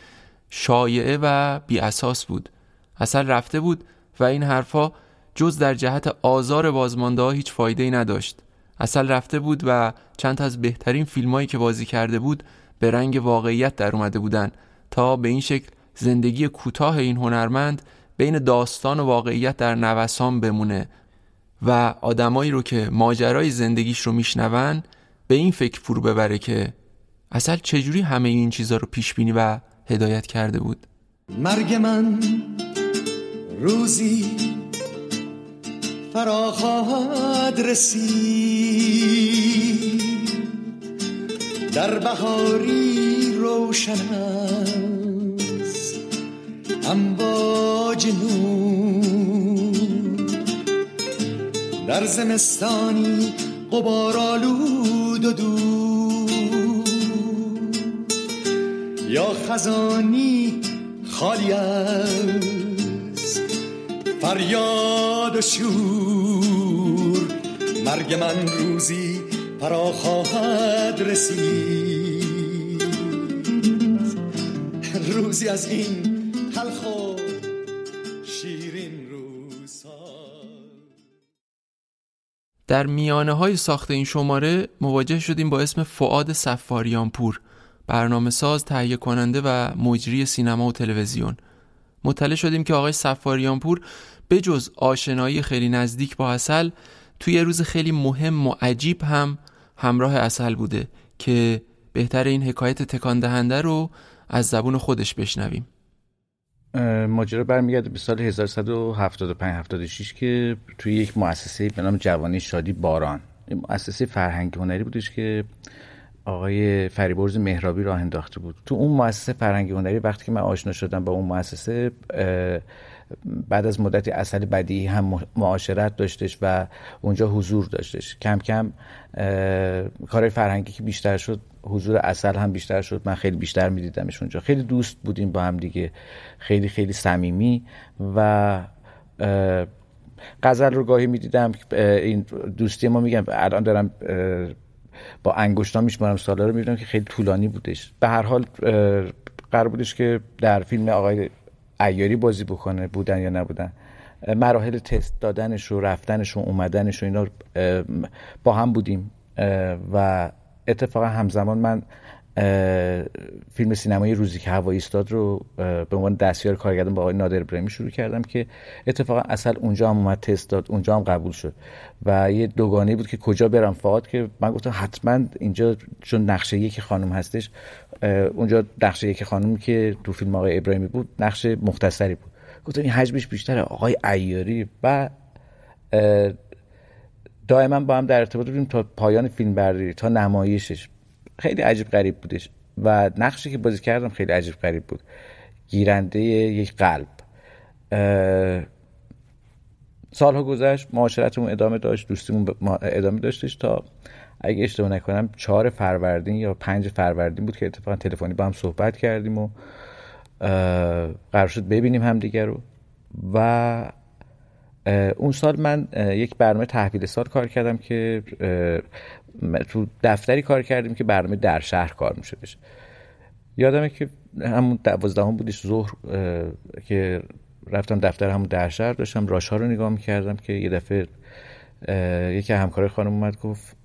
شایعه و بی اساس بود. اصلا رفته بود و این حرفا جز در جهت آزار بازمانده هیچ فایده ای نداشت. اصل رفته بود و چند از بهترین فیلمایی که بازی کرده بود به رنگ واقعیت در اومده بودن تا به این شکل زندگی کوتاه این هنرمند بین داستان و واقعیت در نوسان بمونه و آدمایی رو که ماجرای زندگیش رو میشنون به این فکر فرو ببره که اصل چجوری همه این چیزها رو پیش بینی و هدایت کرده بود. مرگ من روزی فرا خواهد رسید. در بهاری روشن است. امواج نور. در زمستانی قبار آلود و دور. یا خزانی خالی است. فریاد و شور. مرگ من روزی فرا خواهد رسید. روزی از این تلخ و شیرین روزها. در میانه های ساخت این شماره مواجه شدیم با اسم فعاد سفاریانپور برنامه ساز تهیه کننده و مجری سینما و تلویزیون. مطلع شدیم که آقای سفاریانپور به جز آشنایی خیلی نزدیک با اصل توی یه روز خیلی مهم و عجیب هم همراه اصل بوده که بهتر این حکایت تکان دهنده رو از زبون خودش بشنویم. ماجرا برمیگرده به سال 1175 76 که توی یک مؤسسه به نام جوانی شادی باران. مؤسسه فرهنگ هنری بودش که آقای فریبرز مهرابی راه انداخته بود. تو اون مؤسسه فرهنگی هنری وقتی که من آشنا شدم با اون مؤسسه بعد از مدتی اصل بدی هم معاشرت داشتش و اونجا حضور داشتش. کم کم کار فرهنگی که بیشتر شد حضور اصل هم بیشتر شد. من خیلی بیشتر میدیدمش اونجا. خیلی دوست بودیم با هم دیگه. خیلی خیلی صمیمی و غزل رو گاهی می‌دیدم. این دوستی ما میگم الان دارم با انگشتان میشمارم سالا رو می‌بینم که خیلی طولانی بودش. به هر حال قرار بودش که در فیلم آقای ایاری بازی بکنه بودن یا نبودن. مراحل تست دادنش و رفتنش و اومدنش و اینا با هم بودیم. و اتفاقا همزمان من فیلم سینمایی روزی که هوا ایستاد رو به عنوان دستیار کارگردان با آقای نادر ابراهیمی شروع کردم که اتفاقا اصل اونجا هم اومد تست داد اونجا هم قبول شد. و یه دوگانه بود که کجا برم فقط که من گفتم حتما اینجا چون نقشه یکی خانم هستش اونجا نقشه یکی خانم که تو فیلم آقای ابراهیمی بود نقش مختصری بود. گفتم این حجمش بیشتره. آقای ایاری و دائما با هم در ارتباط بودیم تا پایان فیلم برداری تا نمایشش. خیلی عجیب غریب بودش و نقشی که بازی کردم خیلی عجیب غریب بود. گیرنده یک قلب. سالها گذشت معاشرتمون ادامه داشت دوستیمون ادامه داشتش تا اگه اشتباه نکنم چهار فروردین یا پنج فروردین بود که اتفاقا تلفنی با هم صحبت کردیم و قرار شد ببینیم همدیگه رو. و اون سال من یک برنامه تحویل سال کار کردم که تو دفتری کار کردیم که برنامه در شهر کار میشه بشه یادمه که همون دوازدهم بودش ظهر که رفتم دفتر همون در شهر داشتم راشا رو نگاه می‌کردم که یه دفعه یکی همکار خانم اومد گفت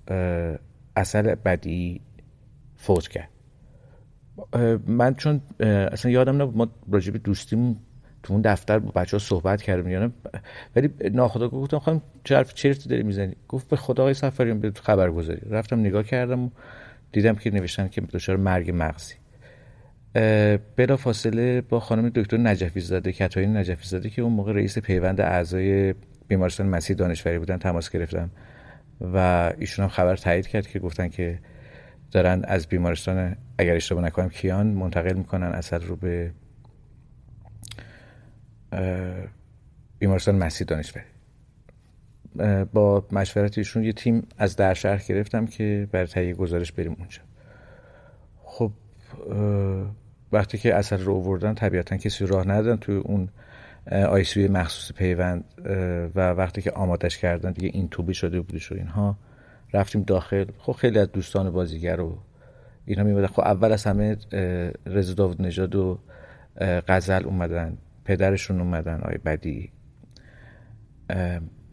اصل بدی فوت کرد. من چون اصلا یادم نبود ما راجب دوستیم تو اون دفتر با بچه ها صحبت کردیم یعنی ولی ناخدا گفتم خانم چه حرف چرتی داری می‌زنی؟ گفت به خدا آقای سفریان به خبر گذاری رفتم نگاه کردم و دیدم که نوشتن که دچار مرگ مغزی. بلا فاصله با خانم دکتر نجفی زاده کتایی نجفی زاده که اون موقع رئیس پیوند اعضای بیمارستان مسیح دانشوری بودن تماس گرفتم و ایشون هم خبر تایید کرد که گفتن که دارن از بیمارستان اگر اشتباه نکنم کیان منتقل می‌کنن اثر رو به بیمارستان مسیح دانشوری. با مشورت ایشون یه تیم از در شهر گرفتم که برای تهیه گزارش بریم اونجا. خب وقتی که اثر رو آوردن طبیعتا کسی راه ندادن توی اون آیسیوی مخصوص پیوند و وقتی که آمادش کردن دیگه این توبی شده بودش و اینها رفتیم داخل. خب خیلی از دوستان بازیگر و اینها میمدن خب اول از همه رضا داود نژاد و غزل اومدن. پدرشون اومدن. آی بدی.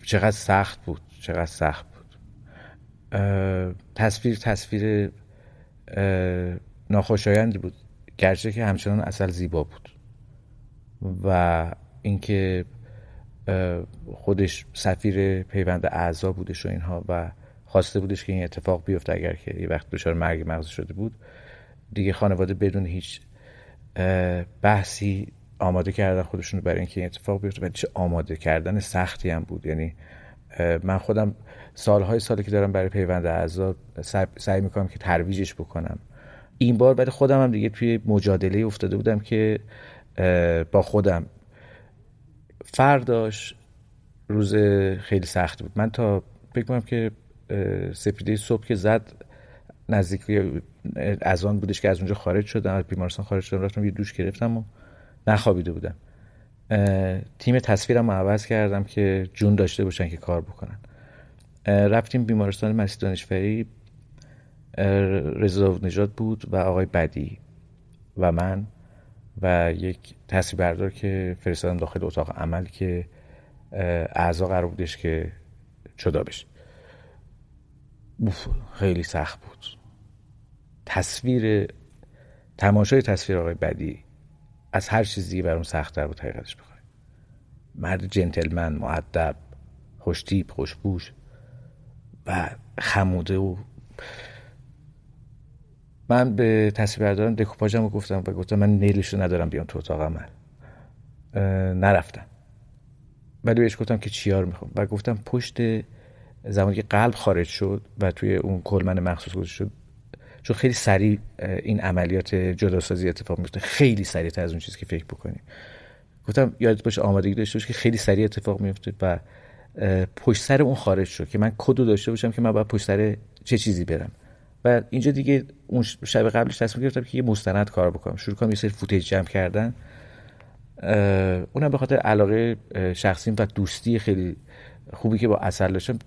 چقدر سخت بود. چقدر سخت بود. تصویر تصویر ناخوشایندی بود. گرچه که همچنان اصل زیبا بود. و اینکه خودش سفیر پیوند اعضا بودش و اینها و خواسته بودش که این اتفاق بیفته اگر که یه وقت دچار مرگ مغز شده بود. دیگه خانواده بدون هیچ بحثی آماده کردن خودشون برای اینکه این اتفاق بیفته. و چه آماده کردن سختی هم بود. یعنی من خودم سالهای سالی که دارم برای پیوند اعضا سعی می‌کنم که ترویجش بکنم. این بار برای خودم هم دیگه توی مجادله افتاده بودم که با خودم. فرداش روز خیلی سخت بود. من تا فکر کنم که سپیده صبح که زد نزدیک از آن بودش که از اونجا خارج شدم از بیمارستان خارج شدم رفتم یه دوش گرفتم و نخوابیده بودم. تیم تصویرم عوض کردم که جون داشته باشن که کار بکنن. رفتیم بیمارستان مسیح دانشوری. رضا نجات بود و آقای بدی و من و یک تصویر بردار که فرستادم داخل اتاق عمل که اعضا قرار بودش که جدا بشه. خیلی سخت بود. تصویر تماشای تصویر آقای بدی از هر چیز دیگه برام سختتر بود حقیقتش بخوای. مرد جنتلمن معدب خوشتیپ خوشبوش و خموده و من به تصویر بردارم دکوپاژم رو گفتم و گفتم من نیلش رو ندارم بیام تو اتاق عمل. نرفتم. ولی بهش گفتم که چیار می‌خوام؟ و گفتم پشت زمانی که قلب خارج شد و توی اون کلمن مخصوص گذاشت شد چون خیلی سریع این عملیات جداسازی اتفاق میفته خیلی سریع از اون چیزی که فکر بکنی گفتم یادت باشه آمادگی داشته باش که خیلی سریع اتفاق میفته و پشت سر اون خارج شد که من کدو داشته باشم که من باید پشت سر چه چیزی برم. و اینجا دیگه اون شب قبلش تصمیم گرفتم که یه مستند کار بکنم. شروع کنم یه سری فوتیج جمع کردن. اونم به خاطر علاقه شخصیم و دوستی خیلی خوبی که با اثر داشتم.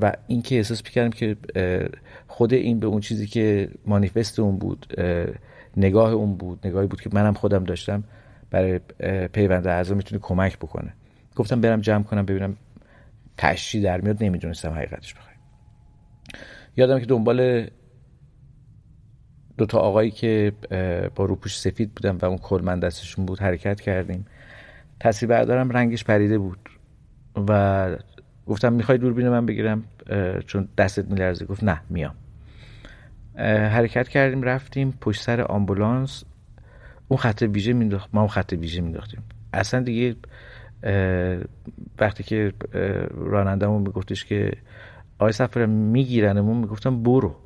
و اینکه احساس می‌کردم که خود این به اون چیزی که مانیفست اون بود نگاه اون بود نگاهی بود که منم خودم داشتم برای پیوند اعضا می‌تونه کمک بکنه. گفتم برم جمع کنم ببینم تشی در میاد نمی‌دونستم حقیقتش بخوای یادم که دنبال دو تا آقایی که با روپوش سفید بودن و اون کلمن دستشون بود حرکت کردیم. تصویر بردارم رنگش پریده بود و گفتم می‌خوای دوربین من بگیرم؟ چون دستت میلرزه. گفت نه میام. حرکت کردیم رفتیم پشت سر آمبولانس. اون خط ویژه مینداخت ما اون خط ویژه مینداختیم. اصلا دیگه وقتی که رانندمون میگفتش که آقای سفر میگیرنمون می‌گفتم برو.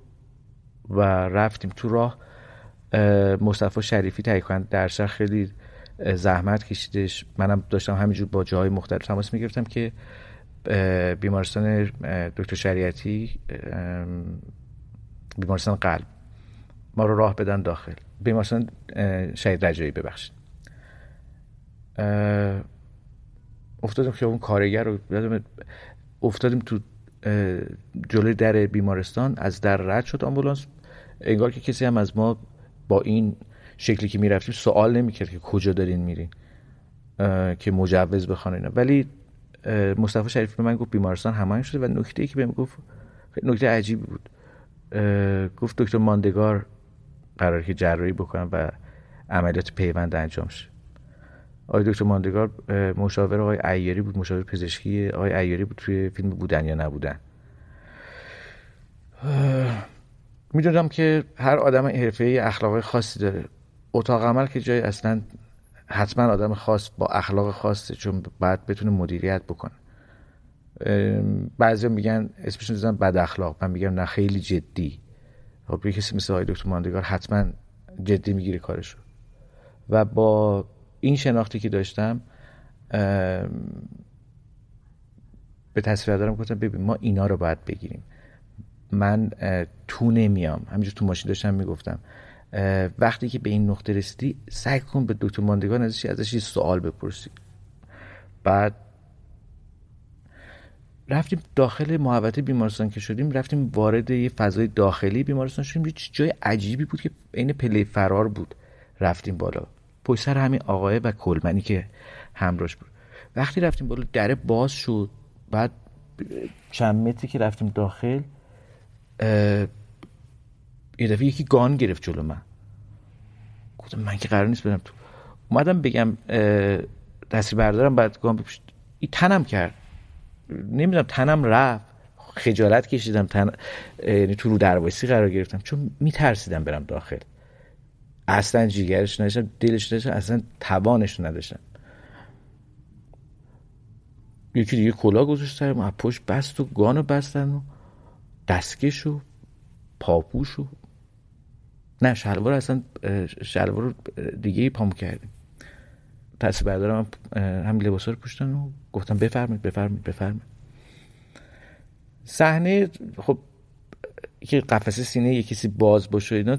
و رفتیم تو راه. مصطفی شریفی تهیه کنند در شهر خیلی زحمت کشیدش. منم داشتم همینجور با جاهای مختلف تماس می‌گرفتم که بیمارستان دکتر شریعتی بیمارستان قلب. ما رو راه بدن داخل. بیمارستان شهید رجایی ببخشید. افتادیم که اون کارگر رو افتادیم تو جلوی در بیمارستان. از در رد شد آمبولانس. انگار که کسی هم از ما با این شکلی که می‌رفتیم سوال نمی‌کرد که کجا دارین میرین که مجوز بخوان اینا. ولی مصطفی شریف به من گفت بیمارستان هماهنگ شده و نکته ای که بهم گفت نکته عجیبی بود. گفت دکتر ماندگار قرار که جراحی بکنم و عملیات پیوند انجام شه. آقای دکتر ماندگار مشاور آقای ایاری بود مشاور پزشکی آقای ایاری بود توی فیلم بودن یا نبودن. می‌دونم که هر آدم حرفه اخلاق خاصی داره. اتاق عمل که جای اصلا حتما آدم خاص با اخلاق خاصه چون باید بتونه مدیریت بکنه. بعضی میگن اسمشون دیدن بد اخلاق. من میگم نه خیلی جدی. خب یه کسی مثل آقای دکتر ماندگار حتما جدی می‌گیره کارشو. و با این شناختی که داشتم به تصویر دارم گفتم ببین ما اینا رو باید بگیریم. من تو نمیام. همینجور تو ماشین داشتم می‌گفتم. وقتی که به این نقطه رسیدی سعی کن به دکتر ماندگار ازش ازش سوال بپرسی. بعد رفتیم داخل محوطه بیمارستان که شدیم رفتیم وارد یه فضای داخلی بیمارستان شدیم. یه جای عجیبی بود که عین پله فرار بود. رفتیم بالا. پشت سر همین آقای و کلمنی که همراهش بود. وقتی رفتیم بالا در باز شد. بعد چند متری که رفتیم داخل یه دفعه یکی گان گرفت جلو من. گفتم من که قرار نیست برم تو. اومدم بگم تصویر بردارم بعد گان بپشت این تنم کرد. نمی‌دونم تنم رفت خجالت کشیدم تن یعنی تو رو دروایسی قرار گرفتم چون میترسیدم برم داخل. اصلا جیگرش نداشتم دلش نداشتم اصلا توانش نداشتم. یکی دیگه کلا گذاشت سرم پشت بست و گانو بستن و دستکش و پاپوش و نه شلوار اصلا شلوار دیگه پام کردیم. تصویر بردارم هم لباسا رو پوشتن و گفتم بفرمید بفرمید بفرمید صحنه خب که قفسه سینه یه کسی باز باشه اینا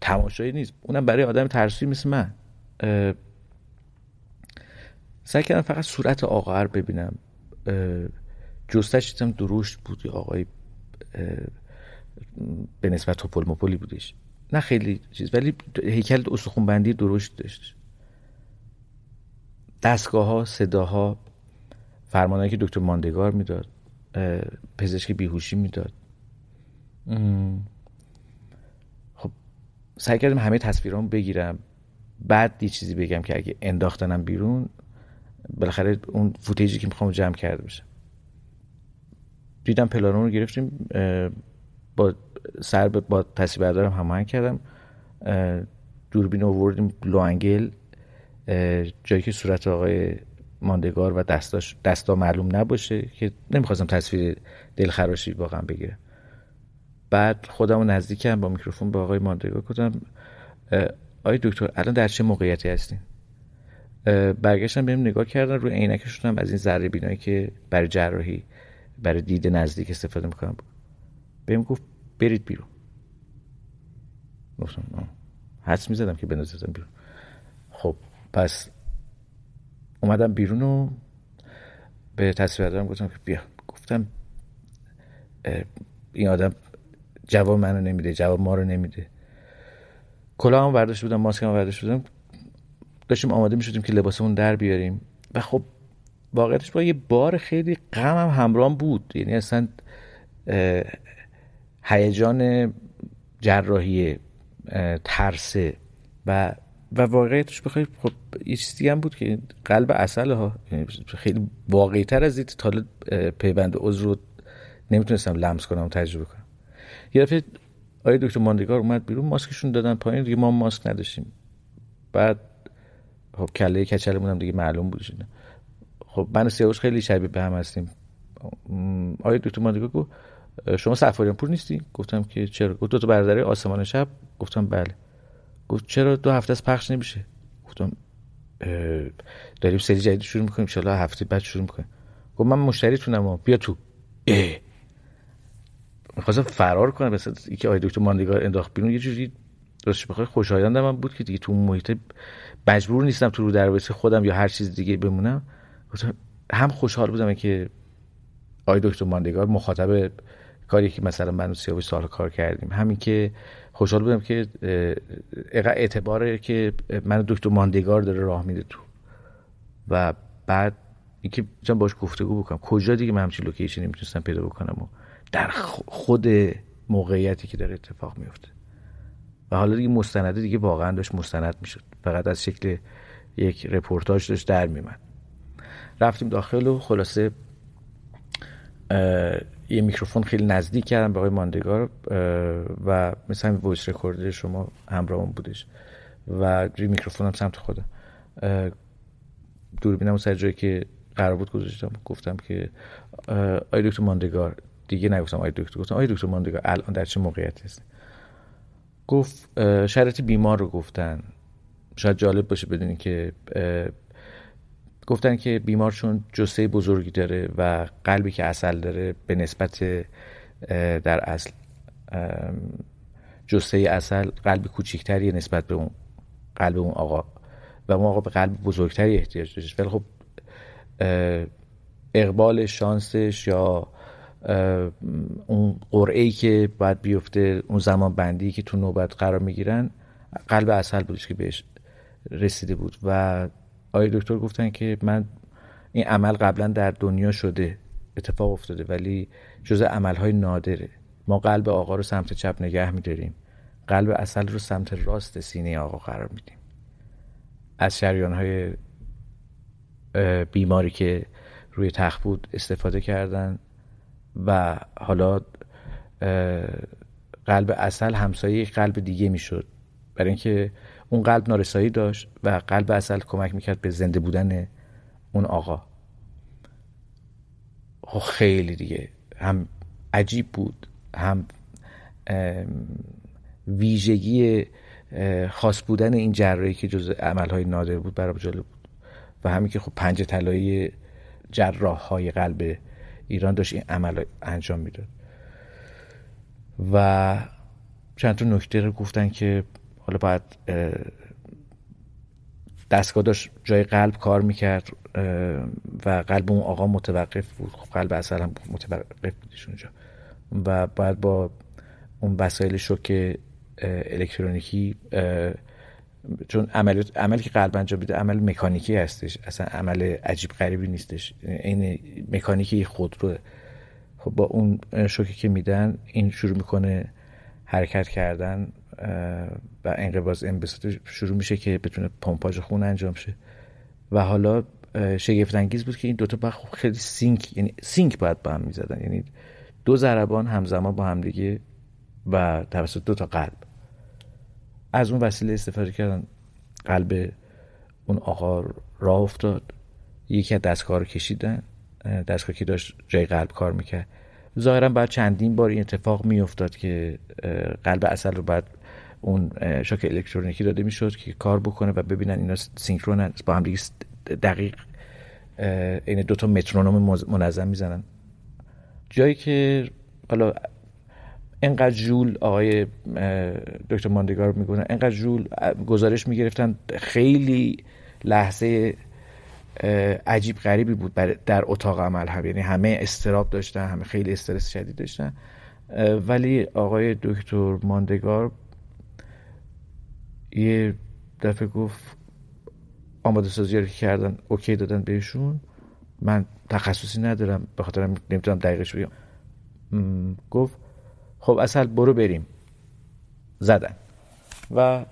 تماشایی نیست. اونم برای آدم ترسی مثل من. سعی کردم فقط صورت آقا رو ببینم. جستش دیدم درشت بود آقای به نسبت توپل مپلی بودش. نه خیلی چیز ولی هیکل استخون بندی درشت داشت. دستگاه ها صداها فرمانهایی که دکتر ماندگار می‌داد پزشک بیهوشی می‌داد. خب سعی کردم همه تصویرام بگیرم. بعد یه چیزی بگم که اگه انداختنم بیرون بالاخره اون فوتیجی که می‌خوام جمع کرده بشم. دیدم پلانون رو گرفتیم با سر با تصویر بردارم هماهنگ کردم. دوربین آوردیم لوانگل جایی که صورت آقای ماندگار و دستاش دستا معلوم نباشه که نمی‌خواستم تصویر دلخراشی واقعا بگیرم. بعد خودم نزدیکم با میکروفون به آقای ماندگار گفتم آقای دکتر الان در چه موقعیتی هستین؟ برگشتم بهم نگاه کردن روی عینکشون هم از این ذره بینایی که برای جراحی برای دید نزدیک استفاده می‌کنم. بهم گفت برید بیرون. گفتم حدس می‌زدم که بندازتم بیرون. خب پس اومدم بیرون و به تصویر دارم گفتم که بیا. گفتم این آدم جواب منو نمیده جواب ما رو نمیده. کلاه هم برداشت بودم ماسک هم برداشت بودم. داشتیم آماده می‌شدیم که لباسمون در بیاریم. و خب واقعیتش با یه بار خیلی غم هم همراه بود. یعنی اصلا هیجان جراحی ترسه و و واقعیتش بخوای خب دیگه هم بود که قلب اصل ها یعنی خیلی واقعی تر از دید تا پیوند عضو رو نمی‌تونستم لمس کنم و تجربه کنم. یه دفعه آیه دکتر ماندگار اومد بیرون ماسکشون دادن پایین دیگه ما ماسک نداشتیم. بعد خب کله کچلمون هم دیگه معلوم بود خب من سیاوش خیلی شبیه به هم هستیم. آیه دکتر ماندگار گفت شما سفاریان پور نیستی؟ گفتم که چرا؟ گفت دو تا برادری آسمان شب. گفتم بله. گفت چرا دو هفته از پخش نمیشه؟ گفتم داریم سری جدید شروع می‌کنیم ان هفته بعد شروع می‌کنیم. گفت من مشتریتونم بیا تو. اه. می‌خواستم فرار کنم مثلا اینکه آقای دکتر ماندگار انداخت بیرون یه جوری راستش بخوای خوشایند من بود که دیگه تو اون محیط مجبور نیستم تو رو دروازه خودم یا هر چیز دیگه بمونم. هم خوشحال بودم که آقای دکتر ماندگار مخاطب کاری که مثلا من و سیاوش سال کار کردیم. همین که خوشحال بودم که اعتباره که من دکتر ماندگار داره راه میده تو. و بعد اینکه چون باش گفتگو بکنم. کجا دیگه من همچین لوکیشنی می‌تونستم پیدا بکنم و در خود موقعیتی که داره اتفاق میفته و حالا دیگه مستنده دیگه واقعا داشت مستند می‌شد. فقط از شکل یک رپورتاج داشت در میومد رفتیم داخل و خلاصه یه میکروفون خیلی نزدیک کردم به آقای ماندگار و مثل همین voice record شما همراهمون بودش و روی میکروفونم سمت خودم. دوربینم سر جایی که قرار بود گذاشتم. گفتم که آقای دکتر ماندگار. دیگه نگفتم آقای دکتر. گفتم آقای دکتر ماندگار الان در چه موقعیتی هست گفت شرایط بیمار رو گفتن. شاید جالب باشه بدونی که گفتن که بیمار چون جسه بزرگی داره و قلبی که اصل داره به نسبت در اصل جسه اصل قلب کوچیکتری نسبت به اون قلب اون آقا و اون آقا به قلب بزرگتری احتیاج داشت. ولی خب اقبال شانسش یا اون قرعه که باید بیفته اون زمان بندی که تو نوبت قرار می‌گیرن قلب اصل بودش که بهش رسیده بود و آقای دکتر گفتن که من این عمل قبلا در دنیا شده اتفاق افتاده ولی جز عملهای نادره. ما قلب آقا رو سمت چپ نگه میداریم. قلب اصل رو سمت راست سینه آقا قرار میدیم. از شریان های بیماری که روی تخت بود استفاده کردن و حالا قلب اصل همسایه قلب دیگه می‌شد. برای اینکه اون قلب نارسایی داشت و قلب اصل کمک می‌کرد به زنده بودن اون آقا. خب خیلی دیگه. هم عجیب بود هم ویژگی خاص بودن این جراحی که جز عملهای نادر بود برای جالب بود. و همین که خب پنج طلایی جراح های قلب ایران داشت این عمل انجام می‌داد. و چند تا نکته رو گفتن که حالا باید دستگاه داشت جای قلب کار می‌کرد و قلب اون آقا متوقف بود. خب قلب اصلا هم متوقف بودش اونجا و بعد با اون وسایل شوک الکترونیکی چون عمل عملی که قلب انجام میده عمل مکانیکی هستش. اصلا عمل عجیب غریبی نیستش. این مکانیکی خودرو خب با اون شوکی که میدن این شروع می‌کنه حرکت کردن. و انقباض انبساط شروع میشه که بتونه پمپاژ خون انجام شه. و حالا شگفت انگیز بود که این دوتا باید خیلی sync یعنی sync باید با هم می‌زدن. یعنی دو ضربان همزمان با هم دیگه و توسط دو تا قلب. از اون وسیله استفاده کردن قلب اون آقا راه افتاد. یکی از دستگاه رو کشیدن. دستگاه که داشت جای قلب کار می‌کرد. ظاهرا بعد چندین بار این اتفاق میافتاد که قلب اصل رو بعد اون شوک الکترونیکی داده می‌شد که کار بکنه و ببینن اینا سینکرونن با هم دیگه دقیق این دو تا مترونوم منظم می‌زنن. جایی که حالا انقدر جول آقای دکتر ماندگار میگونن انقدر جول گزارش می‌گرفتن خیلی لحظه عجیب غریبی بود در اتاق عمل هم یعنی همه استراب داشتن همه خیلی استرس شدید داشتن. ولی آقای دکتر ماندگار یه دفعه گفت آماده سازی رو کردن اوکی دادن بهشون. من تخصصی ندارم به خاطر نمی‌تونم دقیقش بگم. گفت خب اصل برو بریم. زدن. و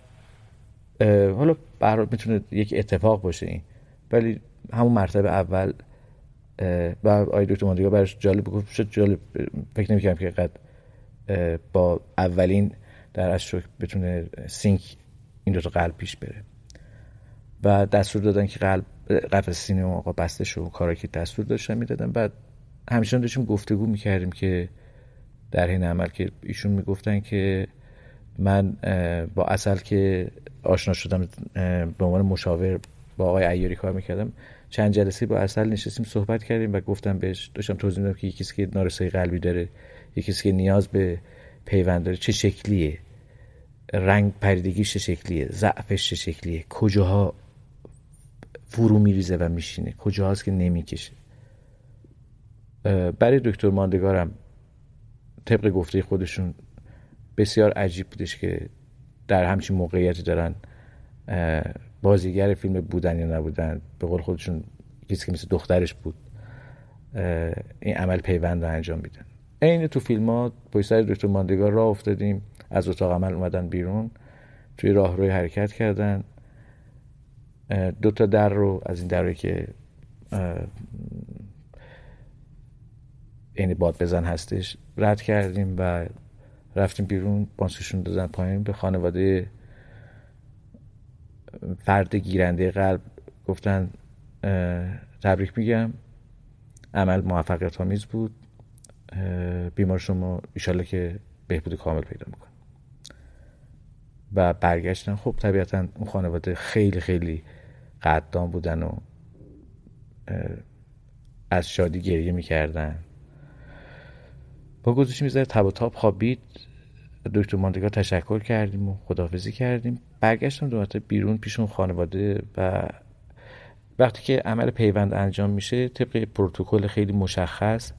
حالا برای می‌تونه یک اتفاق باشه این. ولی همون مرتبه اول و آی دکتر ماندگار برش جالب گفت شد جالب فکر نمی‌کنم که قد با اولین در اشتراک بتونه سینک این دوتا قلب پیش بره. و دستور دادن که قلب قفل سینه آقا بسته شد و کارا که دستور داشتن می‌دادن. بعد همیشه داشتیم گفتگو می‌کردیم که در این عمل که ایشون می‌گفتن که من با اصل که آشنا شدم به عنوان مشاور با آقای ایاری کار می‌کردم چند جلسه با اصل نشستیم صحبت کردیم و گفتم بهش داشتم توضیح میدم که یکی که نارسایی قلبی داره یکی که نیاز به پیوند داره چه شکلیه؟ رنگ پریدگیش شکلیه؟ ضعفش شکلیه؟ کجاها فرو میریزه و میشینه؟ کجاهاست که نمی‌کشه؟ برای دکتر ماندگارم طبق گفته خودشون بسیار عجیب بودش که در همچین موقعیتی دارن بازیگر فیلم بودن یا نبودن. به قول خودشون کسی که مثل دخترش بود این عمل پیوند رو انجام میدن. عین تو فیلم ها سر دکتر ماندگار راه افتادیم. از اتاق عمل اومدن بیرون توی راه روی حرکت کردن. دو تا در رو از این دری که یعنی باد بزن هستش رد کردیم و رفتیم بیرون. بانسشون دادن پایین به خانواده فرد گیرنده قلب. گفتن تبریک میگم. عمل موفقیت آمیز بود بیمار شما ایشالله که بهبود کامل پیدا می‌کنه. و برگشتن خب طبیعتا اون خانواده خیلی خیلی قدام بودن و از شادی گریه می‌کردن. با گذاشت می‌ذاره تب و تاب خوابید. دکتر ماندگار تشکر کردیم و خداحافظی کردیم. برگشتم دوباره بیرون پیش اون خانواده و وقتی که عمل پیوند انجام میشه طبق پروتکل خیلی مشخص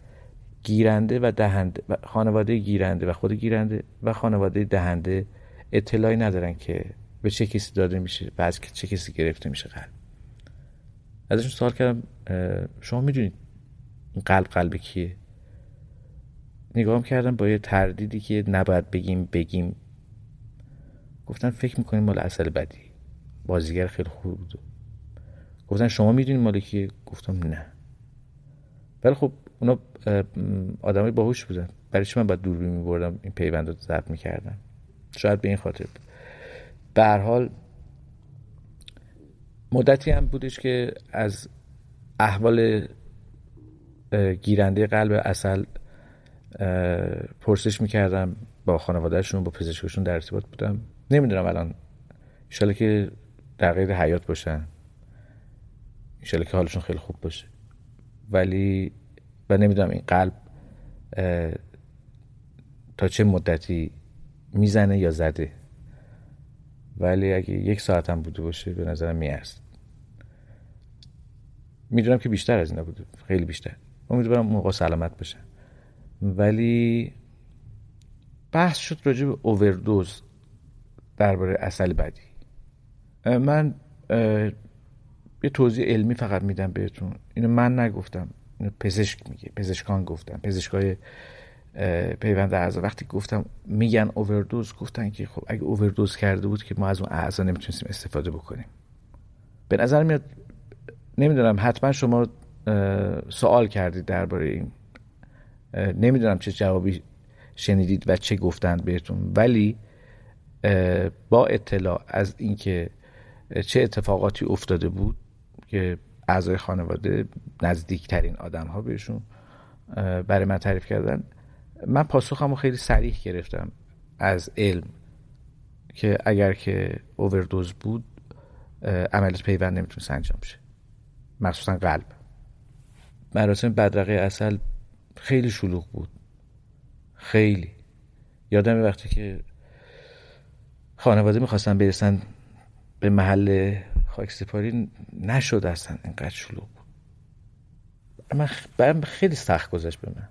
گیرنده و دهنده و خانواده گیرنده و خود گیرنده و خانواده دهنده اطلاعی ندارن که به چه کسی داده میشه و از چه کسی گرفته میشه قلب. ازشون سوال کردم شما می‌دونید قلب قلب کیه؟ نگاه کردم با یه تردیدی که نباید بگیم بگیم. گفتن فکر می‌کنیم مال اصل بدی. بازیگر خیلی خوب بود. گفتن شما می‌دونید مال کیه؟ گفتم نه. ولی خب اونا آدمای باهوش بودن. برای چی من باید دوربین میبردم؟ این پیوند رو ضبط می‌کردم. شاید به این خاطر بود. به حال مدتی هم بودش که از احوال گیرنده قلب اصل پرسش می‌کردم با خانوادهشون با پزشکشون در ارتباط بودم. نمی‌دونم الان ایشالا که در حیات باشن. ایشالا که حالشون خیلی خوب باشه. ولی و نمی‌دونم این قلب تا چه مدتی می‌زنه یا زده. ولی اگه یک ساعت هم بوده باشه به نظرم میارست می‌دونم که بیشتر از این بوده. خیلی بیشتر. امیدوارم موقع سلامت باشن ولی بحث شد راجع به اووردوز درباره اصل بدی. من یه توضیح علمی فقط میدم بهتون. اینو من نگفتم. اینو پزشک میگه. پزشکان گفتن. پزشکای پیوند اعضا. وقتی گفتم میگن اووردوز گفتن که خب اگه اووردوز کرده بود که ما از اون اعضا نمی‌تونستیم استفاده بکنیم. به نظر میاد نمی‌دونم حتما شما سوال کردید درباره این. نمی‌دونم چه جوابی شنیدید و چه گفتند بهتون ولی با اطلاع از اینکه چه اتفاقاتی افتاده بود که اعضای خانواده نزدیکترین آدم ها بهشون برای من تعریف کردن من پاسخم رو خیلی سریح گرفتم از علم که اگر که اووردوز بود عملیات پیوند نمی‌تونست انجام بشه. مخصوصا قلب. مراسم بدرقه اصل خیلی شلوغ بود. خیلی. یادم وقتی که خانواده می‌خواستن برسن به محل خاک سپاری نشد اصلا اینقدر شلوغ بود. من خیلی سخت گذشت به من.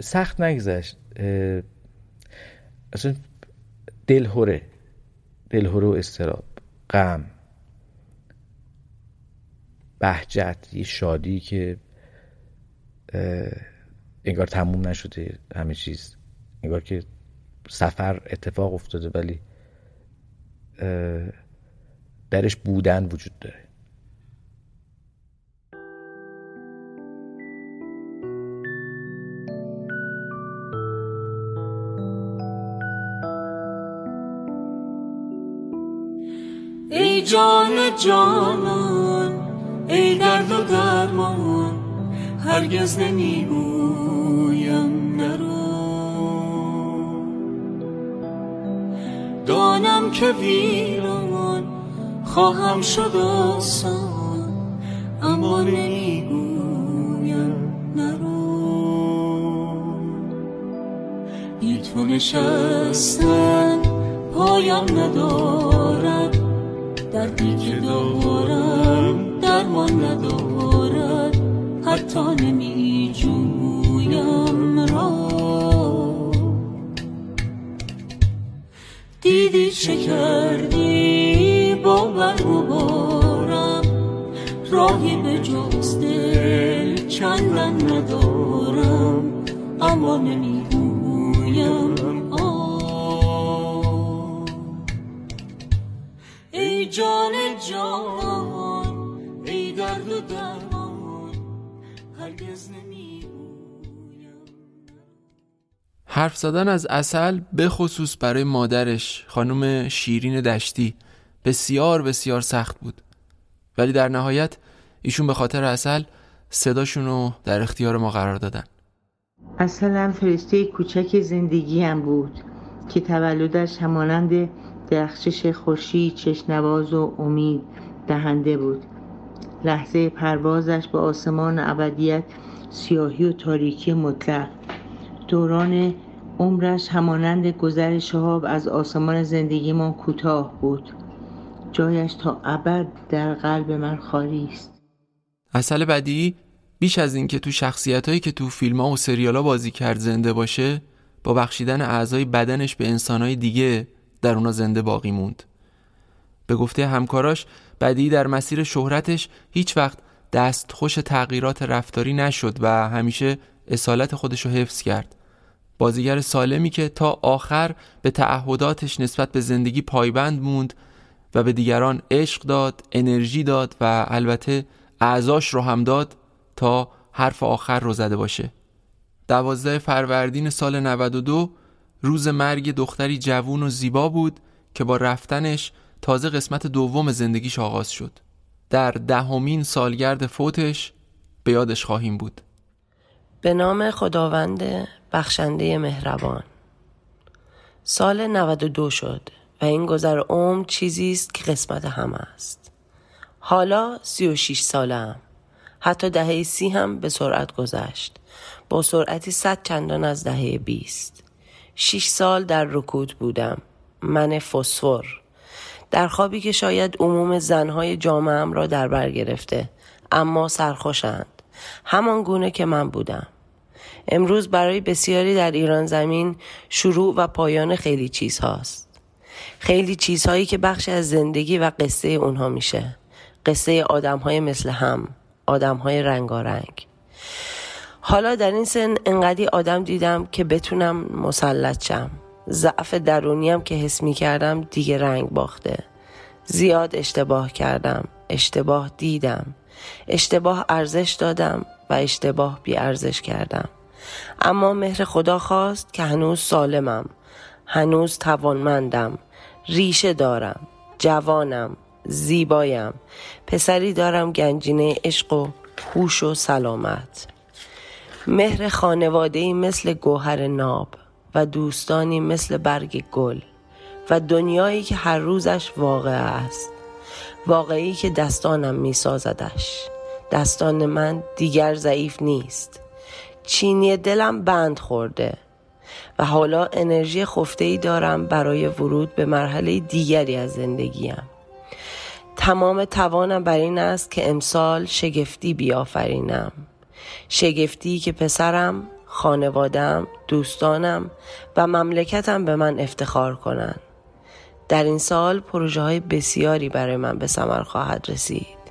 سخت نگذشت. اصلا دلهوره دلهوره و استراب. غم. بهجت. یه شادی که انگار تموم نشده. همه چیز. انگار که سفر اتفاق افتاده ولی درش بودن وجود داره. جان جانان ای درد و درمان هرگز نمی‌گویم نرو. دانم که ویران خواهم شد آسان اما نمی‌گویم نرو. بی تو نشستن پایم ندارد دردی که دارم درمان ندارد. حتی نمی جویم را. دیدی چه کردی؟ با من و بارم راهی به جز دل چندن ندارم. اما نمی‌گویم جان جان ای درد و درمان هرگز حرف زدن از اصل به خصوص برای مادرش خانم شیرین دشتی بسیار بسیار سخت بود. ولی در نهایت ایشون به خاطر اصل صداشون رو در اختیار ما قرار دادن. اصلا فرشته کوچک زندگیم بود که تولدش همانند درخشش خورشید چشنواز و امید دهنده بود. لحظه پروازش به آسمان ابدیت سیاهی و تاریکی مطلق. دوران عمرش همانند گذر شهاب از آسمان زندگیمان کوتاه بود. جایش تا ابد در قلب من خالی است. اصل بعدی بیش از اینکه تو شخصیت هایی که تو فیلم ها و سریال ها بازی کرد زنده باشه با بخشیدن اعضای بدنش به انسانهای دیگه در اونا زنده باقی موند به گفته همکاراش بدی در مسیر شهرتش هیچ وقت دست خوش تغییرات رفتاری نشد و همیشه اصالت خودش رو حفظ کرد بازیگر سالمی که تا آخر به تعهداتش نسبت به زندگی پایبند موند و به دیگران عشق داد، انرژی داد و البته اعضاش رو هم داد تا حرف آخر رو زده باشه. دوازده فروردین سال 92 روز مرگ دختری جوون و زیبا بود که با رفتنش تازه قسمت دوم زندگیش آغاز شد. در دهمین سالگرد فوتش به یادش خواهیم بود. به نام خداوند بخشنده مهربان. سال 92 شد و این گذر عمر چیزی است که قسمت همه است. حالا 36 سالم. حتی دهه سی هم به سرعت گذشت. با سرعتی صد چندان از دهه بیست. شیش سال در رکود بودم من فسفر در خوابی که شاید عموم زنهای جامعم را در بر گرفته اما سرخوشند همان گونه که من بودم امروز برای بسیاری در ایران زمین شروع و پایان خیلی چیز هاست. خیلی چیزهایی که بخش از زندگی و قصه اونها میشه. قصه آدم های مثل هم. آدم های رنگارنگ. حالا در این سن انقدی آدم دیدم که بتونم مسلط شم. ضعف درونیم که حس می کردم دیگه رنگ باخته. زیاد اشتباه کردم. اشتباه دیدم. اشتباه ارزش دادم و اشتباه بی ارزش کردم. اما مهر خدا خواست که هنوز سالمم هنوز توانمندم ریشه دارم جوانم زیبایم پسری دارم گنجینه عشق و هوش و سلامت مهر خانواده مثل گوهر ناب و دوستانی مثل برگ گل و دنیایی که هر روزش واقع است. واقعی که دستانم می سازدش دستان من دیگر ضعیف نیست. چینی دلم بند خورده و حالا انرژی خفته ای دارم برای ورود به مرحله دیگری از زندگیم. تمام توانم بر این است که امسال شگفتی بیافرینم. شگفتی که پسرم خانوادم دوستانم و مملکتم به من افتخار کنند. در این سال پروژه های بسیاری برای من به ثمر خواهد رسید.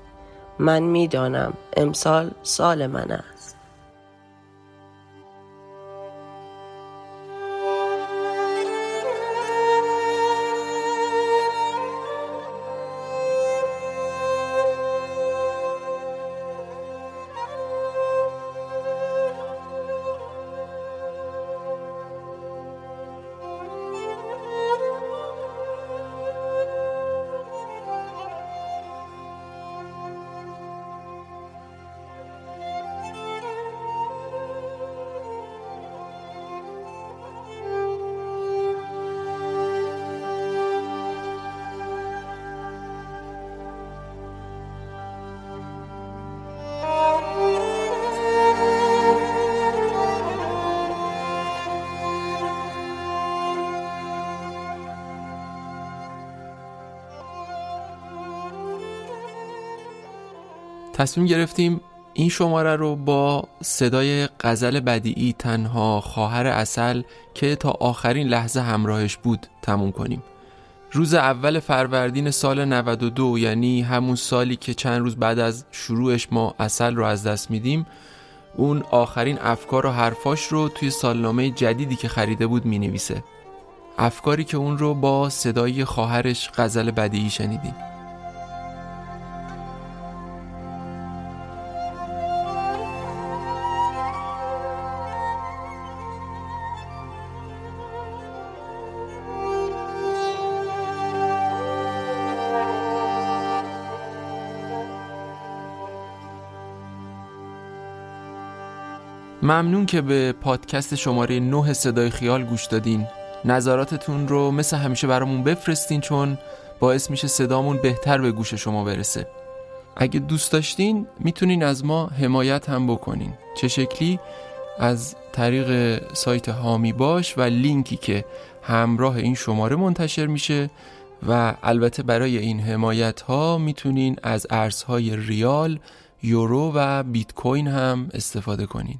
من می‌دانم امسال سال من است. تصمیم گرفتیم این شماره رو با صدای غزل بدیعی تنها خواهر اصل که تا آخرین لحظه همراهش بود تموم کنیم. روز اول فروردین سال 92 یعنی همون سالی که چند روز بعد از شروعش ما اصل رو از دست میدیم اون آخرین افکار و حرفاش رو توی سالنامه جدیدی که خریده بود می نویسه افکاری که اون رو با صدای خواهرش غزل بدیعی شنیدیم. ممنون که به پادکست شماره 9 صدای خیال گوش دادین. نظراتتون رو مثل همیشه برامون بفرستین چون باعث میشه صدامون بهتر به گوش شما برسه. اگه دوست داشتین می‌تونین از ما حمایت هم بکنین. چه شکلی؟ از طریق سایت هامی باش و لینکی که همراه این شماره منتشر میشه و البته برای این حمایت ها می‌تونین از ارزهای ریال، یورو و بیت کوین هم استفاده کنین.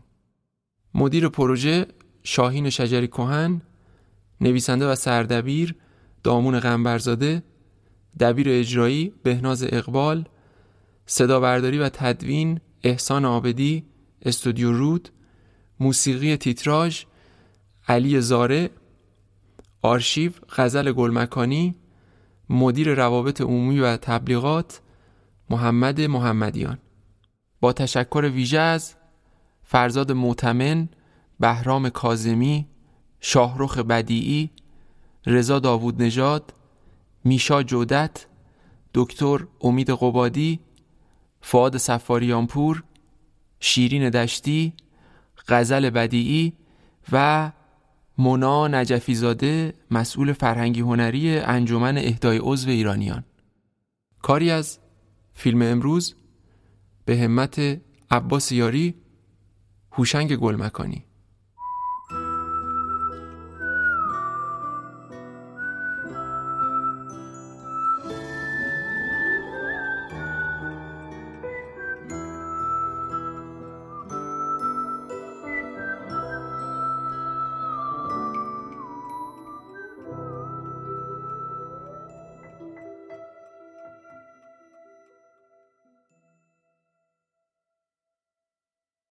مدیر پروژه شاهین شجری کهن نویسنده و سردبیر دامون غنبرزاده دبیر اجرایی بهناز اقبال صدابرداری و تدوین احسان آبدی استودیو رود موسیقی تیتراژ علی زاره آرشیو غزل گلمکانی مدیر روابط عمومی و تبلیغات محمد محمدیان. با تشکر ویژه از فرزاد معتمن بهرام کازمی شاهرخ بدیعی رضا داوود نژاد میشا جودت دکتر امید قبادی فعاد سفاریانپور شیرین دشتی غزل بدیعی و مونا نجفی زاده مسئول فرهنگی هنری انجمن اهدای عضو ایرانیان. کاری از فیلم امروز به همت عباس یاری هوشنگ گلمکانی.